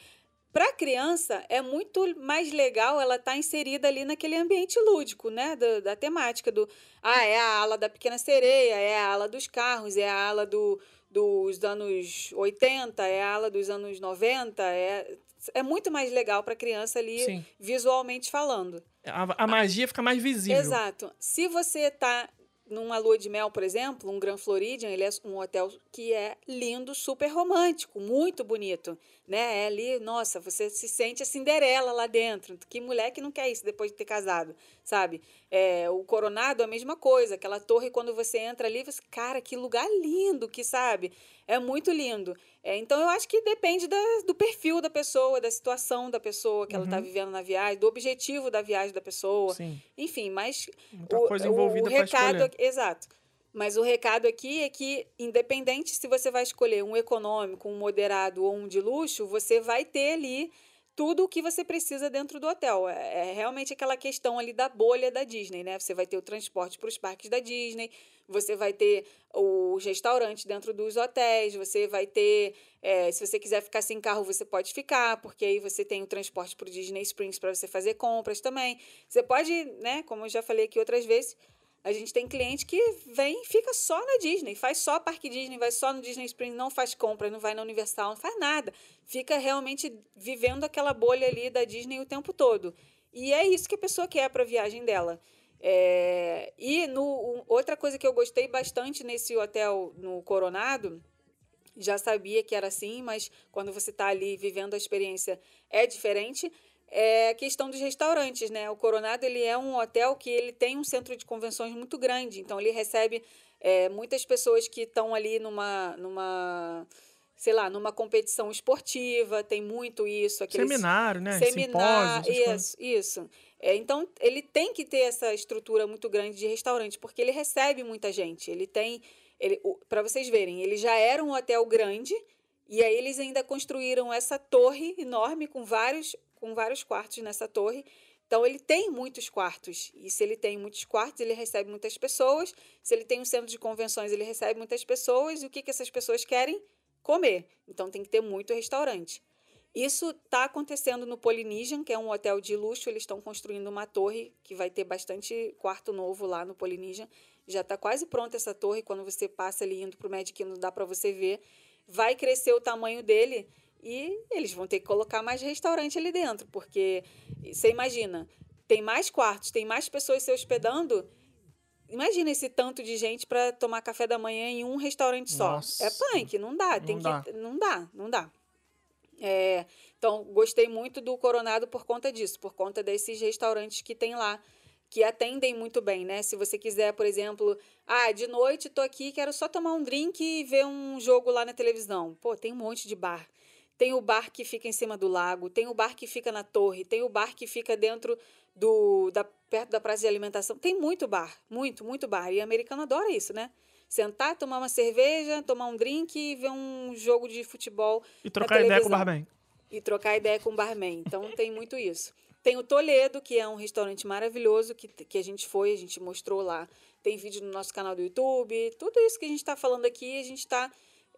Para a criança, é muito mais legal ela estar inserida ali naquele ambiente lúdico, né? Da, da temática do. Ah, é a ala da Pequena Sereia, é a ala dos carros, é a ala do, dos anos 80, é a ala dos anos 90. É, é muito mais legal para a criança ali, Sim. visualmente falando. A, a magia fica mais visível. Exato. Se você está numa lua de mel, por exemplo, um Grand Floridian, ele é um hotel que é lindo, super romântico, muito bonito, né? É ali, nossa, você se sente a Cinderela lá dentro. Que mulher que não quer isso depois de ter casado, sabe? É, o Coronado, a mesma coisa. Aquela torre, quando você entra ali, você, cara, que lugar lindo, que sabe? É muito lindo. É, então, eu acho que depende da- do perfil da pessoa, da situação da pessoa que ela está Uhum. vivendo na viagem, do objetivo da viagem da pessoa. Sim. Enfim, mas Muita coisa envolvida o pra recado escolher. aqui- exato. Mas o recado aqui é que, independente se você vai escolher um econômico, um moderado ou um de luxo, você vai ter ali tudo o que você precisa dentro do hotel. É, é realmente aquela questão ali da bolha da Disney, né? Você vai ter o transporte para os parques da Disney, você vai ter os restaurantes dentro dos hotéis, você vai ter. é, se você quiser ficar sem carro, você pode ficar, porque aí você tem o transporte para o Disney Springs para você fazer compras também. Você pode, né? Como eu já falei aqui outras vezes, a gente tem cliente que vem fica só na Disney, faz só parque Disney, vai só no Disney Springs, não faz compra, não vai na Universal, não faz nada. Fica realmente vivendo aquela bolha ali da Disney o tempo todo. E é isso que a pessoa quer para a viagem dela. É, e no, outra coisa que eu gostei bastante nesse hotel no Coronado, já sabia que era assim, mas quando você está ali vivendo a experiência é diferente, é a questão dos restaurantes, né? O Coronado ele é um hotel que ele tem um centro de convenções muito grande, então ele recebe é, muitas pessoas que estão ali numa, numa, sei lá, numa competição esportiva, tem muito isso, aqueles Seminário, né? seminário, isso, isso. É, então, ele tem que ter essa estrutura muito grande de restaurante, porque ele recebe muita gente. Ele tem, ele, para vocês verem, ele já era um hotel grande e aí eles ainda construíram essa torre enorme com vários, com vários quartos nessa torre. Então, ele tem muitos quartos. E se ele tem muitos quartos, ele recebe muitas pessoas. Se ele tem um centro de convenções, ele recebe muitas pessoas. E o que, que essas pessoas querem? Comer. Então, tem que ter muito restaurante. Isso está acontecendo no Polynesian, que é um hotel de luxo. Eles estão construindo uma torre que vai ter bastante quarto novo lá no Polynesian. Já está quase pronta essa torre. Quando você passa ali indo para o Magic Kingdom, dá para você ver. Vai crescer o tamanho dele e eles vão ter que colocar mais restaurante ali dentro, porque você imagina, tem mais quartos, tem mais pessoas se hospedando. Imagina esse tanto de gente para tomar café da manhã em um restaurante só. Nossa. É punk, não dá, tem Não dá. que não dá, não dá. É, então, gostei muito do Coronado por conta disso, por conta desses restaurantes que tem lá, que atendem muito bem, né? Se você quiser, por exemplo, ah, de noite tô aqui, quero só tomar um drink e ver um jogo lá na televisão. Pô, tem um monte de bar. Tem o bar que fica em cima do lago, tem o bar que fica na torre, tem o bar que fica dentro do da, perto da praça de alimentação. Tem muito bar, muito, muito bar. E americano adora isso, né? Sentar, tomar uma cerveja, tomar um drink e ver um jogo de futebol E trocar ideia com o. Barben. e trocar ideia com o barman. Então tem muito isso. Tem o Toledo, que é um restaurante maravilhoso que, que a gente foi, a gente mostrou lá. Tem vídeo no nosso canal do YouTube. Tudo isso que a gente está falando aqui, a gente está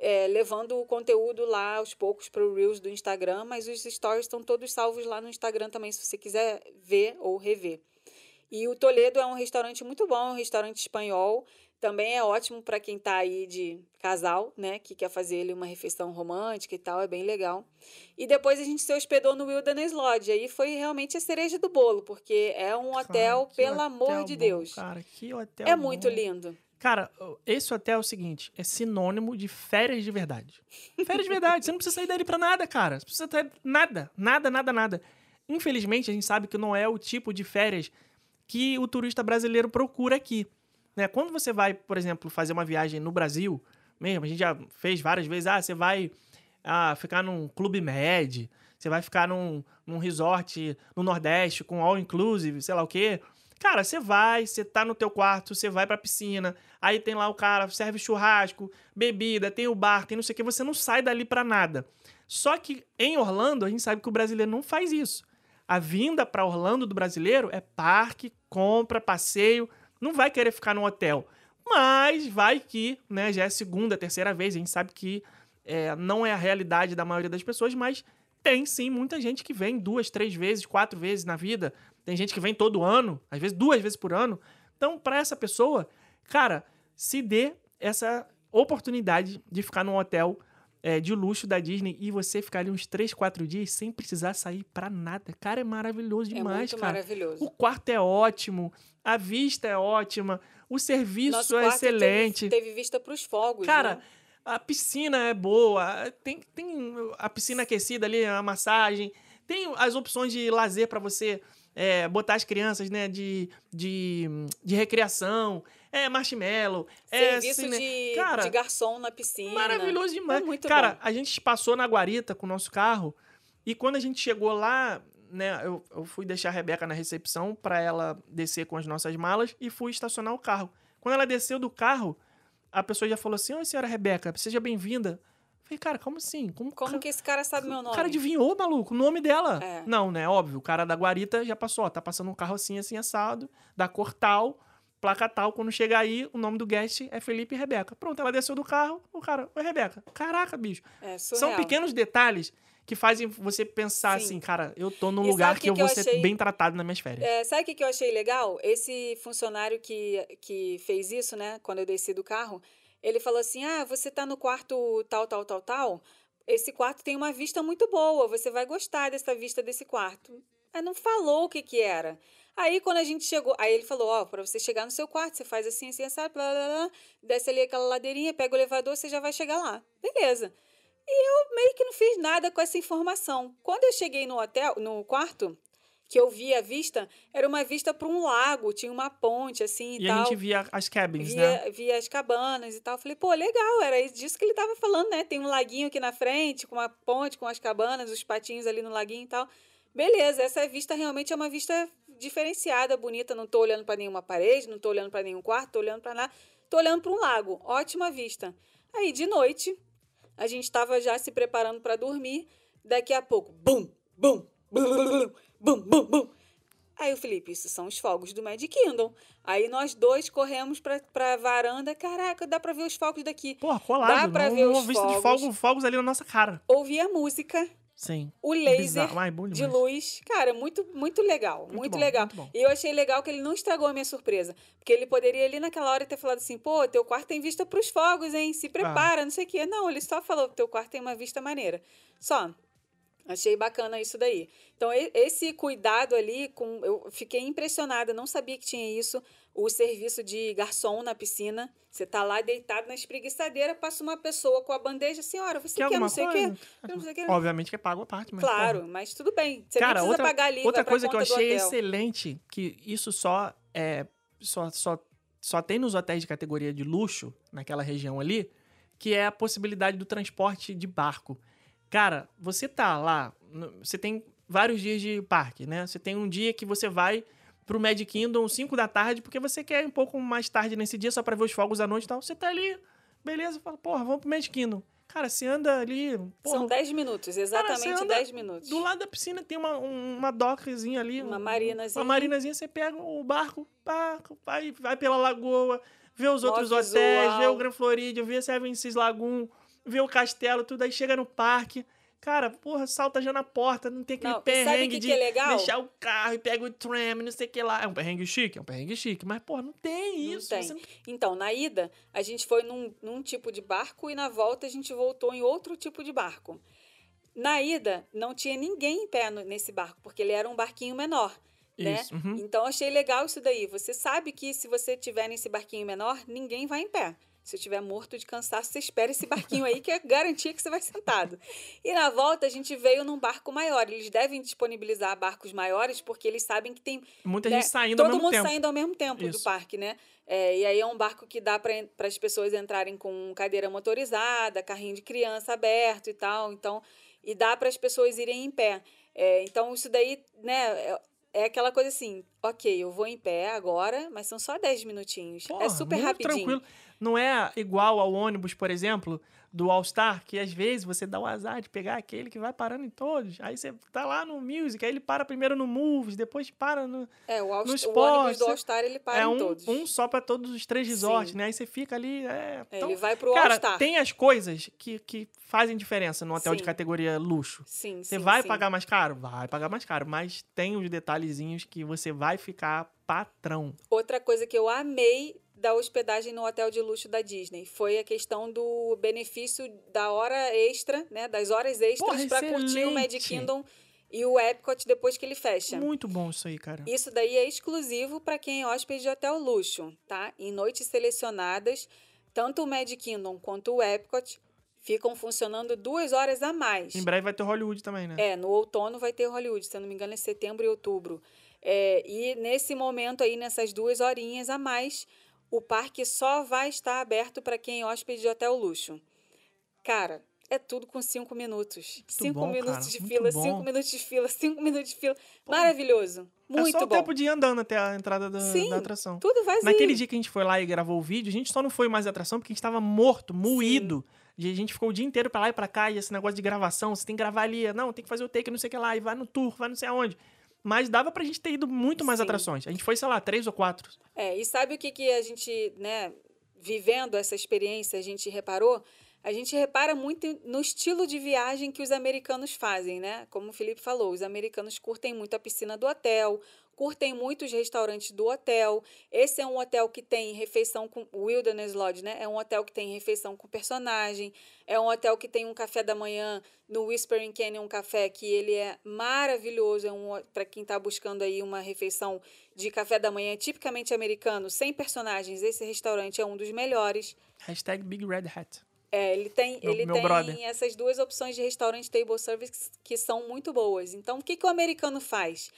é, levando o conteúdo lá aos poucos para o Reels do Instagram, mas os stories estão todos salvos lá no Instagram também, se você quiser ver ou rever. E o Toledo é um restaurante muito bom, um restaurante espanhol. Também é ótimo para quem está aí de casal, né? Que quer fazer ele uma refeição romântica e tal, é bem legal. E depois a gente se hospedou no Wilderness Lodge. Aí foi realmente a cereja do bolo, porque é um hotel, Cara, que pelo hotel amor de bom, Deus. Cara, que hotel é muito bom. lindo. Cara, esse hotel é o seguinte: é sinônimo de férias de verdade. Férias de verdade. Você não precisa sair dali pra nada, cara. Você precisa ter nada, nada, nada, nada. Infelizmente, a gente sabe que não é o tipo de férias que o turista brasileiro procura aqui. Né? Quando você vai, por exemplo, fazer uma viagem no Brasil, mesmo, a gente já fez várias vezes, ah, você vai ah, ficar num clube med, você vai ficar num, num resort no Nordeste com all inclusive, sei lá o quê. Cara, você vai, você tá no teu quarto, você vai pra piscina, aí tem lá o cara, serve churrasco, bebida, tem o bar, tem não sei o que, você não sai dali pra nada. Só que em Orlando, a gente sabe que o brasileiro não faz isso. A vinda pra Orlando do brasileiro é parque, compra, passeio, não vai querer ficar no hotel. Mas vai que, né, já é segunda, terceira vez, a gente sabe que é, não é a realidade da maioria das pessoas, mas tem sim muita gente que vem duas, três vezes, quatro vezes na vida. Tem gente que vem todo ano, às vezes duas vezes por ano. Então, para essa pessoa, cara, se dê essa oportunidade de ficar num hotel é, de luxo da Disney e você ficar ali uns três, quatro dias sem precisar sair pra nada. Cara, é maravilhoso É demais, muito cara. maravilhoso. O quarto é ótimo, a vista é ótima, o serviço Nosso é quarto excelente. Teve, teve vista para os fogos, Cara, né? a piscina é boa, tem, tem a piscina aquecida ali, a massagem, tem as opções de lazer pra você é, botar as crianças, né, de, de, de recreação, é marshmallow, é Serviço cine- de, Cara, de garçom na piscina. Maravilhoso demais. É muito Cara, bom. a gente passou na guarita com o nosso carro e quando a gente chegou lá, né, eu, eu fui deixar a Rebeca na recepção pra ela descer com as nossas malas e fui estacionar o carro. Quando ela desceu do carro, a pessoa já falou assim: Oi, senhora Rebeca, seja bem-vinda. Falei, cara, como assim? Como, Como que esse cara sabe meu o nome? cara adivinhou, maluco, o nome dela. É. Não, né? Óbvio, o cara da guarita já passou, ó, tá passando um carro assim, assim, assado, da cor tal, placa tal. Quando chegar aí, o nome do guest é Felipe e Rebeca. Pronto, ela desceu do carro, o cara, oi, Rebeca. Caraca, bicho. É São pequenos detalhes que fazem você pensar Sim. assim, cara, eu tô num E lugar que, que eu vou eu ser achei? bem tratado nas minhas férias. É, sabe o que, que eu achei legal? Esse funcionário que, que fez isso, né? Quando eu desci do carro, ele falou assim: Ah, você tá no quarto tal, tal, tal, tal. Esse quarto tem uma vista muito boa. Você vai gostar dessa vista desse quarto. Aí não falou o que que era. Aí quando a gente chegou, aí ele falou, ó, pra você chegar no seu quarto, você faz assim, assim, sabe, blá, blá, blá, desce ali aquela ladeirinha, pega o elevador, você já vai chegar lá. Beleza. E eu meio que não fiz nada com essa informação. Quando eu cheguei no hotel, no quarto, que eu vi a vista, era uma vista para um lago, tinha uma ponte assim e, E tal. a gente via as cabins, né? via, via as cabanas e tal. Falei, pô, legal, era disso que ele tava falando, né? Tem um laguinho aqui na frente, com uma ponte, com as cabanas, os patinhos ali no laguinho e tal. Beleza, essa vista realmente é uma vista diferenciada, bonita. Não tô olhando para nenhuma parede, não tô olhando para nenhum quarto, tô olhando para nada. Tô olhando para um lago. Ótima vista. Aí, de noite, a gente estava já se preparando para dormir. Daqui a pouco, bum, bum, bum, bum, bum, bum. Aí o Felipe, isso são os fogos do Magic Kingdom. Aí nós dois corremos pra, pra varanda. Caraca, dá pra ver os fogos daqui. Porra, colado. Dá pra uma, ver os vista de fogos. fogos, fogos ali na nossa cara. Ouvi a música, Sim. o laser Bizarro. Ai, de luz. Cara, muito, muito legal. Muito, Muito bom, legal. muito. E eu achei legal que ele não estragou a minha surpresa. Porque ele poderia ali naquela hora ter falado assim, pô, teu quarto tem vista pros fogos, hein? Ah. Se prepara, não sei o quê. Não, ele só falou, teu quarto tem uma vista maneira. Só. Achei bacana isso daí. Então, esse cuidado ali, com, eu fiquei impressionada, não sabia que tinha isso. O serviço de garçom na piscina. Você tá lá deitado na espreguiçadeira, passa uma pessoa com a bandeja, senhora, você Quer quer, não sei o quê? Quer não sei o quê? Obviamente que é pago a parte, mas. Claro, porra. mas tudo bem. Você Cara, outra, pagar ali, outra coisa que eu achei excelente, que isso só é. Só, só, só tem nos hotéis de categoria de luxo, naquela região ali, que é a possibilidade do transporte de barco. Cara, você tá lá, você tem vários dias de parque, né? Você tem um dia que você vai pro Magic Kingdom 5 da tarde, porque você quer ir um pouco mais tarde nesse dia, só pra ver os fogos à noite e tal. Você tá ali, beleza, fala, porra, vamos pro Magic Kingdom. Cara, você anda ali. Porra, São 10 minutos, exatamente anda 10 minutos. do lado da piscina tem uma, um- uma dockzinha ali. Uma um- marinazinha. Uma marinazinha, você pega o barco, pá, vai, vai pela lagoa, vê os Mó outros visual. hotéis, vê o Grand Floridian, vê Seven Seas Lagoon, vê o castelo, tudo. Aí chega no parque. Cara, porra, salta já na porta, não tem aquele Não, perrengue que de que é legal? deixar o carro e pega o tram, não sei o que lá. É um perrengue chique, é um perrengue chique. Mas, porra, não tem Não isso. tem. você não- Então, na ida, a gente foi num, num tipo de barco e na volta a gente voltou em outro tipo de barco. Na ida, não tinha ninguém em pé no- nesse barco, porque ele era um barquinho menor. Né? Isso, uhum. Então, achei legal isso daí. Você sabe que se você tiver nesse barquinho menor, ninguém vai em pé. Se eu estiver morto de cansaço, você espera esse barquinho aí, que é garantia que você vai sentado. E na volta, a gente veio num barco maior. Eles devem disponibilizar barcos maiores, porque eles sabem que tem Muita né, gente saindo Todo ao mesmo mundo tempo. saindo ao mesmo tempo do Isso. parque, né? É, e aí é um barco que dá para as pessoas entrarem com cadeira motorizada, carrinho de criança aberto e tal. Então, e dá para as pessoas irem em pé. É, então, isso daí, né? É, é aquela coisa assim, ok, eu vou em pé agora, mas são só 10 minutinhos. Porra, é super rapidinho. tranquilo. Não é igual ao ônibus, por exemplo, do All Star, que às vezes você dá o azar de pegar aquele que vai parando em todos. Aí você tá lá no Music, aí ele para primeiro no Moves, depois para no. É, o, All, No o ônibus do All-Star, ele para é em um, todos. um só pra todos os três resorts, Sim. né? Aí você fica ali. É, É, então, ele vai pro cara, All-Star. tem as coisas que, que fazem diferença no hotel de Sim. categoria luxo. Sim, Você sim, vai sim. pagar mais caro? Vai pagar mais caro, mas tem os detalhezinhos que você vai ficar patrão. Outra coisa que eu amei da hospedagem no hotel de luxo da Disney foi a questão do benefício da hora extra, né? Das horas extras para curtir o Magic. Kingdom e o Epcot depois que ele fecha. Muito bom isso aí, cara. Isso daí é exclusivo para quem é hóspede de hotel luxo, tá? Em noites selecionadas, tanto o Magic Kingdom quanto o Epcot ficam funcionando duas horas a mais. Em breve vai ter Hollywood também, né? É, no outono vai ter Hollywood, se eu não me engano é setembro e outubro. É, e nesse momento aí, nessas duas horinhas a mais, o parque só vai estar aberto para quem é hóspede de hotel luxo. Cara, é tudo com cinco minutos. cinco bom, minutos cara, de muito fila, bom. cinco minutos de fila, cinco minutos de fila. Maravilhoso. Muito é só o bom. tempo de ir andando até a entrada da, Sim, da atração. Tudo vazio. Naquele dia que a gente foi lá e gravou o vídeo, a gente só não foi mais à atração porque a gente tava morto, moído. E a gente ficou o dia inteiro pra lá e pra cá, e esse negócio de gravação, você tem que gravar ali, não, tem que fazer o take, não sei o que lá, e vai no tour, vai não sei aonde. Mas dava pra gente ter ido muito mais Sim. atrações. A gente foi, sei lá, três ou quatro. É, e sabe o que, que a gente, né, vivendo essa experiência, a gente reparou? A gente repara muito no estilo de viagem que os americanos fazem, né? Como o Felipe falou, os americanos curtem muito a piscina do hotel, curtem muito os restaurantes do hotel. Esse é um hotel que tem refeição com Wilderness Lodge, né? É um hotel que tem refeição com personagem, é um hotel que tem um café da manhã no Whispering Canyon café que ele é maravilhoso, é um para quem está buscando aí uma refeição de café da manhã tipicamente americano, sem personagens. Esse restaurante é um dos melhores. Hashtag Big Red Hat. É, ele tem, Meu- ele meu tem brother. essas duas opções de restaurante table service que são muito boas. Então, o que, que o americano faz?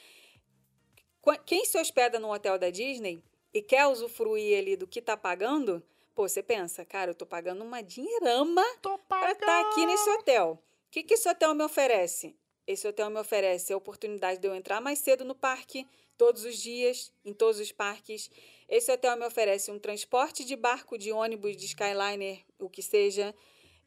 Qu- Quem se hospeda no hotel da Disney e quer usufruir ali do que tá pagando, pô, você pensa, cara, eu tô pagando uma dinheirama Tô para estar aqui nesse hotel. O que, que esse hotel me oferece? Esse hotel me oferece a oportunidade de eu entrar mais cedo no parque, todos os dias, em todos os parques. Esse hotel me oferece um transporte de barco, de ônibus, de Skyliner, o que seja.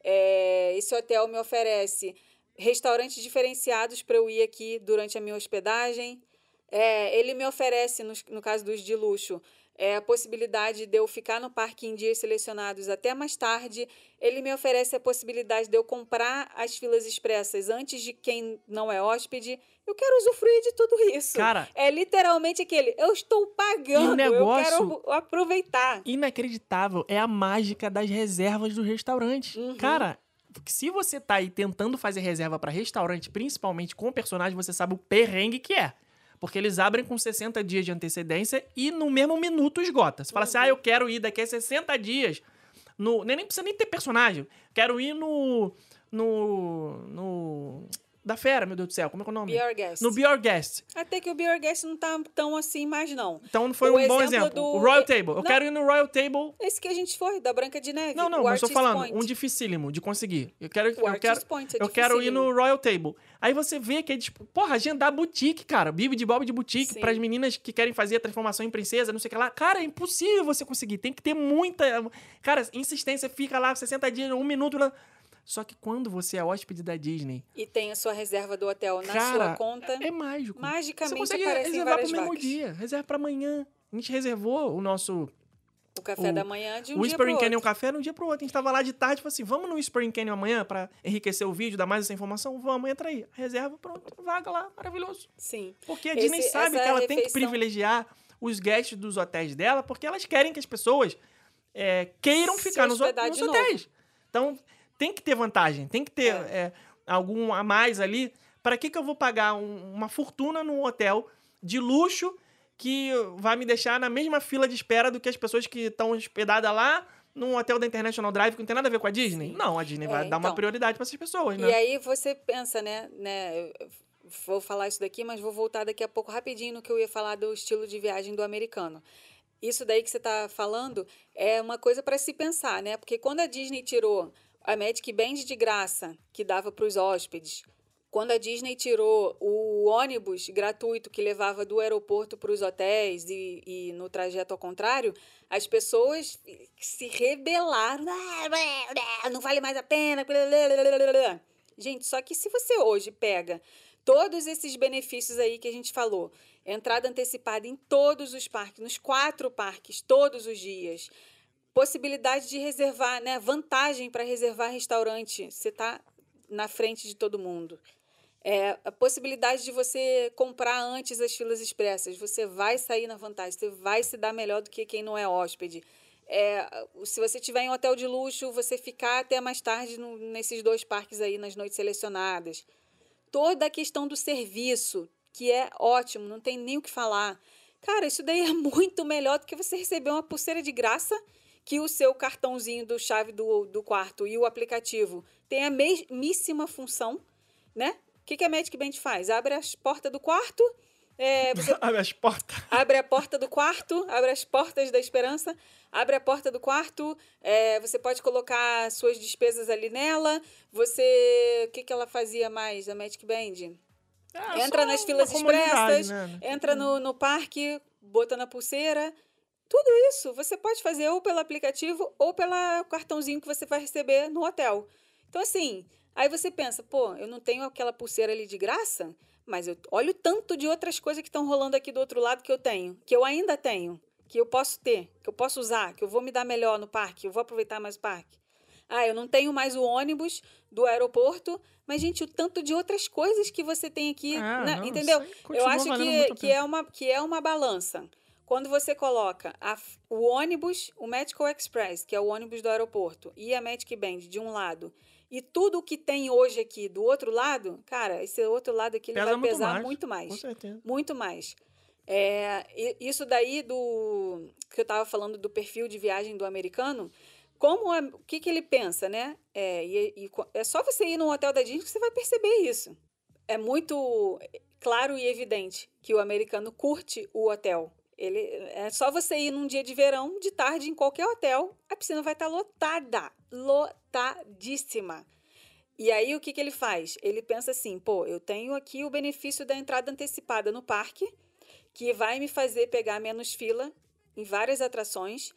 É, esse hotel me oferece restaurantes diferenciados para eu ir aqui durante a minha hospedagem. É, ele me oferece, no, no caso dos de luxo, é, a possibilidade de eu ficar no parque em dias selecionados até mais tarde. Ele me oferece a possibilidade de eu comprar as filas expressas antes de quem não é hóspede. Eu quero usufruir de tudo isso. Cara, É literalmente aquele, eu estou pagando, negócio- eu quero aproveitar. inacreditável é a mágica das reservas do restaurante. Uhum. Cara, se você tá aí tentando fazer reserva pra restaurante, principalmente com personagem, você sabe o perrengue que é. Porque eles abrem com 60 dias de antecedência e no mesmo minuto esgota. Você fala assim, Uhum. ah, eu quero ir daqui a 60 dias. No, nem, nem precisa nem ter personagem. Quero ir no. No. No. Da fera, meu Deus do céu. Como é que é o nome? Be Our Guest. No Be Your Guest. Até que o Be Our Guest não tá tão assim mais, não. Então foi O um bom exemplo exemplo. do- O Royal Table. Eu Não. quero ir no Royal Table Esse que a gente foi, da Branca de Neve. Não, não, mas eu tô falando, Point. um dificílimo de conseguir. Eu quero, O eu quero, Point é eu quero ir no Royal Table. Aí você vê que é tipo, porra, agendar boutique, cara. Bibi de Bob de boutique Sim. pras meninas que querem fazer a transformação em princesa, não sei o que lá. Cara, é impossível você conseguir. Tem que ter muita. Cara, insistência, fica lá 60 dias, um minuto. lá. Só que quando você é hóspede da Disney, E tem a sua reserva do hotel na Cara, sua conta. é mágico. Você Magicamente consegue aparecem reservar várias pro mesmo dia, reserva pra amanhã. A gente reservou o nosso O café O- da manhã de um o dia Whispering Canyon. Café no dia pro outro. A gente tava lá de tarde e falou assim: vamos no Whispering Canyon amanhã pra enriquecer o vídeo, dar mais essa informação? Vamos, entra aí. Reserva, pronto, vaga lá, maravilhoso. Sim. Porque a Esse- Disney sabe que ela tem que refeição- privilegiar os guests dos hotéis dela, porque elas querem que as pessoas é, queiram Se ficar nos, nos de hotéis. Então, tem que ter vantagem, tem que ter É. é, algum a mais ali. Para que, que eu vou pagar um- uma fortuna num hotel de luxo que vai me deixar na mesma fila de espera do que as pessoas que estão hospedadas lá num hotel da International Drive que não tem nada a ver com a Disney? Não, a Disney É, vai dar uma então. prioridade para essas pessoas, né? E aí você pensa, né, né? Vou falar isso daqui, mas vou voltar daqui a pouco rapidinho no que eu ia falar do estilo de viagem do americano. Isso daí que você está falando é uma coisa para se pensar, né? Porque quando a Disney tirou a Magic Band de graça que dava para os hóspedes, quando a Disney tirou o ônibus gratuito que levava do aeroporto para os hotéis e, e no trajeto ao contrário, as pessoas se rebelaram. "Ah, Não vale mais a pena. Gente, só que se você hoje pega todos esses benefícios aí que a gente falou, entrada antecipada em todos os parques, nos quatro parques, todos os dias, possibilidade de reservar, né? Vantagem para reservar restaurante, você está na frente de todo mundo. É, a possibilidade de você comprar antes as filas expressas, você vai sair na vantagem, você vai se dar melhor do que quem não é hóspede. É, se você tiver em hotel de luxo, você ficar até mais tarde no- nesses dois parques aí, nas noites selecionadas. Toda a questão do serviço, que é ótimo, não tem nem o que falar. Cara, isso daí é muito melhor do que você receber uma pulseira de graça que o seu cartãozinho do chave do, do quarto e o aplicativo tem a mesmíssima função, né? O que, que a Magic Band faz? Abre as portas do quarto, é, Abre as portas. abre a porta do quarto, abre as portas da esperança, abre a porta do quarto, é, você pode colocar suas despesas ali nela, você... O que, que ela fazia mais, a Magic Band? É, Entra nas filas expressas, né? entra no, no parque, bota na pulseira. Tudo isso você pode fazer ou pelo aplicativo ou pelo cartãozinho que você vai receber no hotel. Então, assim, aí você pensa, pô, eu não tenho aquela pulseira ali de graça, mas eu olho o tanto de outras coisas que estão rolando aqui do outro lado que eu tenho, que eu ainda tenho, que eu posso ter, que eu posso usar, que eu vou me dar melhor no parque, eu vou aproveitar mais o parque. Ah, eu não tenho mais o ônibus do aeroporto, mas, gente, o tanto de outras coisas que você tem aqui, Ah, né? não, entendeu? Eu acho que, que, é uma, que é uma balança. Quando você coloca a o ônibus, o Medical Express, que é o ônibus do aeroporto, e a Magic Band de um lado, e tudo o que tem hoje aqui do outro lado, cara, esse outro lado aqui ele Pesa vai muito pesar mais, muito mais. Com certeza. Muito mais. É, isso daí do que eu estava falando do perfil de viagem do americano, como é- o que, que ele pensa, né? É, e, e é só você ir num hotel da Disney que você vai perceber isso. É muito claro e evidente que o americano curte o hotel. Ele, é só você ir num dia de verão, de tarde, em qualquer hotel, a piscina vai estar lotada. Lotadíssima. E aí, o que, que ele faz? Ele pensa assim: pô, eu tenho aqui o benefício da entrada antecipada no parque, que vai me fazer pegar menos fila em várias atrações.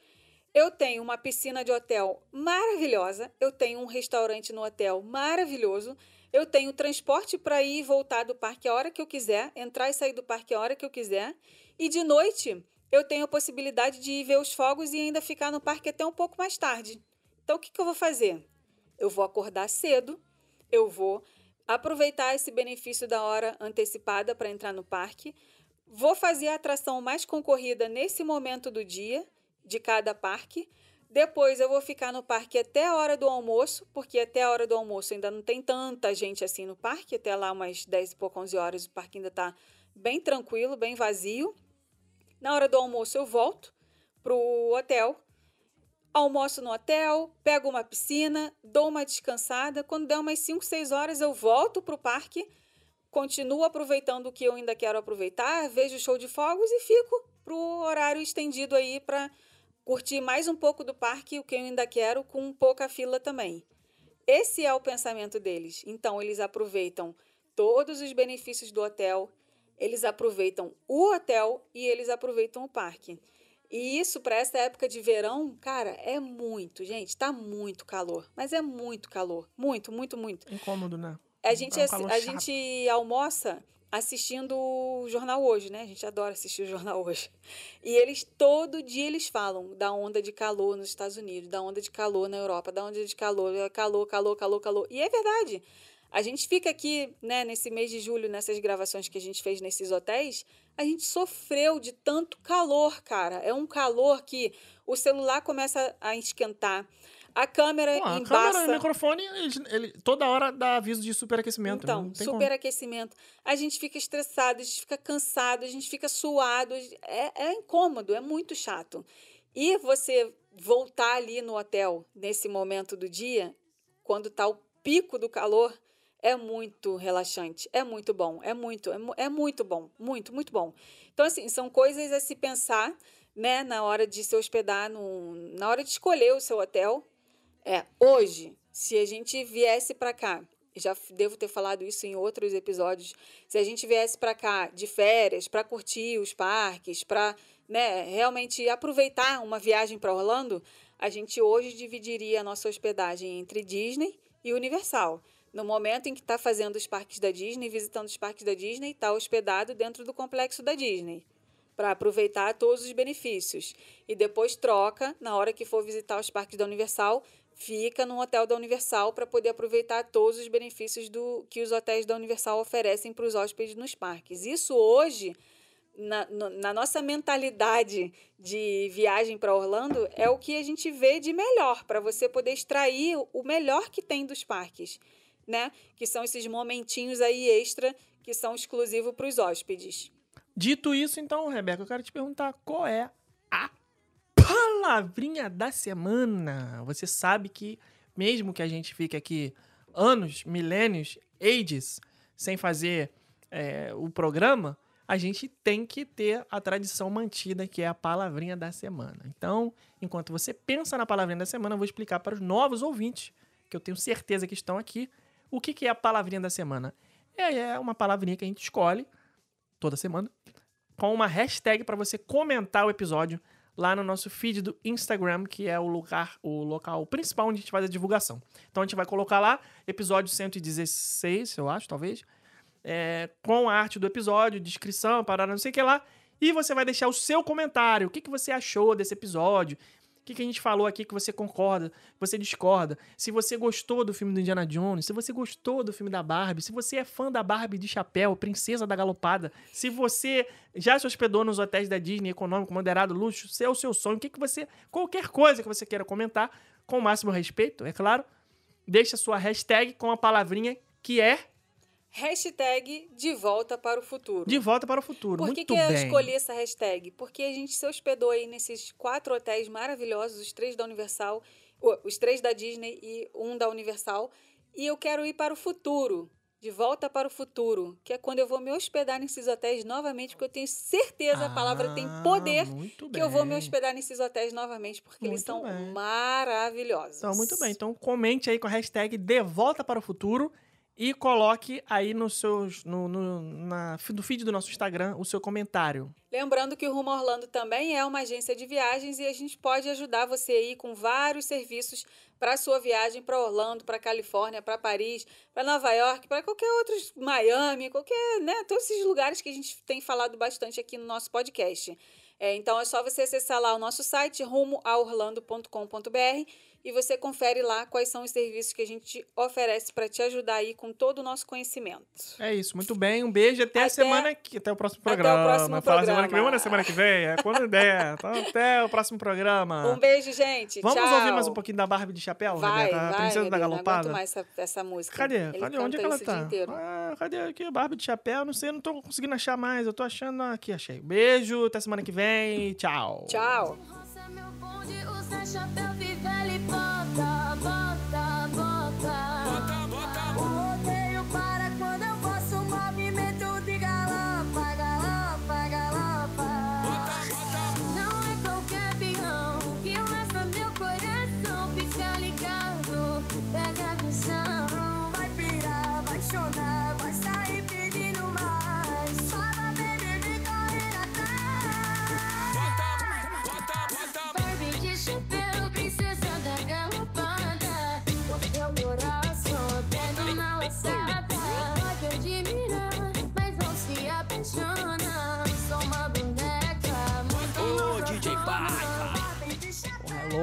Eu tenho uma piscina de hotel maravilhosa, eu tenho um restaurante no hotel maravilhoso, eu tenho transporte para ir e voltar do parque a hora que eu quiser, entrar e sair do parque a hora que eu quiser, e de noite eu tenho a possibilidade de ir ver os fogos e ainda ficar no parque até um pouco mais tarde. Então, o que, que eu vou fazer? Eu vou acordar cedo, eu vou aproveitar esse benefício da hora antecipada para entrar no parque, vou fazer a atração mais concorrida nesse momento do dia de cada parque. Depois eu vou ficar no parque até a hora do almoço, porque até a hora do almoço ainda não tem tanta gente assim no parque, até lá umas 10 e pouco, 11 horas o parque ainda está bem tranquilo, bem vazio. Na hora do almoço eu volto pro hotel, almoço no hotel, pego uma piscina, dou uma descansada. Quando der umas 5, 6 horas, eu volto para o parque, continuo aproveitando o que eu ainda quero aproveitar, vejo o show de fogos e fico para o horário estendido aí para curtir mais um pouco do parque, o que eu ainda quero, com pouca fila também. Esse é o pensamento deles. Então, eles aproveitam todos os benefícios do hotel, eles aproveitam o hotel e eles aproveitam o parque. E isso para essa época de verão, cara, é muito, gente, tá muito calor, mas é muito calor, muito, muito, muito. Incômodo, né? A gente, É um a chato. gente almoça assistindo o Jornal Hoje, né? A gente adora assistir o Jornal Hoje. E eles, todo dia, eles falam da onda de calor nos Estados Unidos, da onda de calor na Europa, da onda de calor, calor, calor, calor, calor. E é verdade. A gente fica aqui, né, nesse mês de julho, nessas gravações que a gente fez nesses hotéis, a gente sofreu de tanto calor, cara. É um calor que o celular começa a esquentar, a câmera Pô, a embaça. câmera, o microfone, ele, ele- toda hora dá aviso de superaquecimento. Então, superaquecimento. A gente fica estressado, a gente fica cansado, a gente fica suado. É, é incômodo, é muito chato. E você voltar ali no hotel nesse momento do dia, quando tá o pico do calor, é muito relaxante, é muito bom, é muito, é, é muito bom, muito, muito bom. Então, assim, são coisas a se pensar, né, na hora de se hospedar, no, na hora de escolher o seu hotel. É, hoje, se a gente viesse para cá, já devo ter falado isso em outros episódios, se a gente viesse para cá de férias, para curtir os parques, para né, realmente aproveitar uma viagem para Orlando, a gente hoje dividiria a nossa hospedagem entre Disney e Universal. No momento em que está fazendo os parques da Disney, visitando os parques da Disney, está hospedado dentro do complexo da Disney para aproveitar todos os benefícios. E depois troca, na hora que for visitar os parques da Universal, fica no hotel da Universal para poder aproveitar todos os benefícios do que os hotéis da Universal oferecem para os hóspedes nos parques. Isso hoje, na, na nossa mentalidade de viagem para Orlando, é o que a gente vê de melhor, para você poder extrair o melhor que tem dos parques, né? Que são esses momentinhos aí extra que são exclusivos para os hóspedes. Dito isso, então, Rebeca, eu quero te perguntar qual é a palavrinha da semana. Você sabe que, mesmo que a gente fique aqui anos, milênios, ages, sem fazer é, o programa, a gente tem que ter a tradição mantida, que é a palavrinha da semana. Então, enquanto você pensa na palavrinha da semana, eu vou explicar para os novos ouvintes, que eu tenho certeza que estão aqui, o que, que é a palavrinha da semana. É, é uma palavrinha que a gente escolhe toda semana, com uma hashtag para você comentar o episódio lá no nosso feed do Instagram, que é o lugar, o local principal onde a gente faz a divulgação. Então a gente vai colocar lá episódio 116, eu acho, talvez, é, com a arte do episódio, descrição, parada, não sei o que lá, e você vai deixar o seu comentário. O que, que você achou desse episódio? Que, que a gente falou aqui que você concorda, que você discorda? Se você gostou do filme do Indiana Jones, se você gostou do filme da Barbie, se você é fã da Barbie de chapéu, Princesa da Galopada, se você já se hospedou nos hotéis da Disney, econômico, moderado, luxo, se é o seu sonho, o que, que você. Qualquer coisa que você queira comentar, com o máximo respeito, é claro, deixa sua hashtag com a palavrinha que é Hashtag de volta para o futuro. de volta para o futuro. Por que, que eu bem. escolhi essa hashtag? Porque a gente se hospedou aí nesses quatro hotéis maravilhosos, os três da Universal, os três da Disney e um da Universal. E eu quero ir para o futuro, de volta para o futuro, que é quando eu vou me hospedar nesses hotéis novamente, porque eu tenho certeza, a palavra tem Ah, poder, que eu vou me hospedar nesses hotéis novamente, porque eles Muito são bem. maravilhosos. Então, muito bem. Então, comente aí com a hashtag De Volta para o Futuro e coloque aí no seus, no, no, na, no feed do nosso Instagram o seu comentário. Lembrando que o Rumo Orlando também é uma agência de viagens e a gente pode ajudar você aí com vários serviços para sua viagem para Orlando, para Califórnia, para Paris, para Nova York, para qualquer outros Miami, qualquer, né, todos esses lugares que a gente tem falado bastante aqui no nosso podcast. É, então é só você acessar lá o nosso site rumoaorlando.com.br e você confere lá quais são os serviços que a gente oferece para te ajudar aí com todo o nosso conhecimento. É isso, muito bem. Um beijo até, a Até- semana que até o próximo até o programa. próximo Fala semana que vem, programa. ou na semana que vem, é quando der. Então, até o próximo programa. Um beijo, gente. Vamos Tchau. ouvir mais um pouquinho da Barbie de chapéu, Vai, Rebeca? A vai, Princesa da Não Galopada? aguento mais essa, essa música. Cadê? Ele Cadê? Onde é que ela tá? dia inteiro. Ah, cadê aqui a Barbie de chapéu? Não sei, não tô conseguindo achar mais. Eu tô achando aqui, achei. Beijo, até semana que vem. Tchau. Tchau. Roça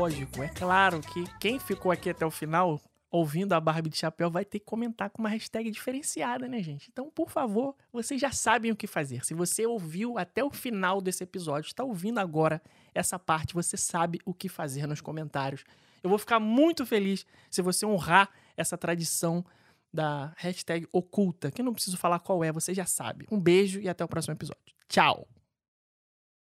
lógico, é claro que quem ficou aqui até o final ouvindo a Barbie de chapéu vai ter que comentar com uma hashtag diferenciada, né, gente? Então, por favor, vocês já sabem o que fazer. Se você ouviu até o final desse episódio, está ouvindo agora essa parte, você sabe o que fazer nos comentários. Eu vou ficar muito feliz se você honrar essa tradição da hashtag oculta, que eu não preciso falar qual é, você já sabe. Um beijo e até o próximo episódio. Tchau!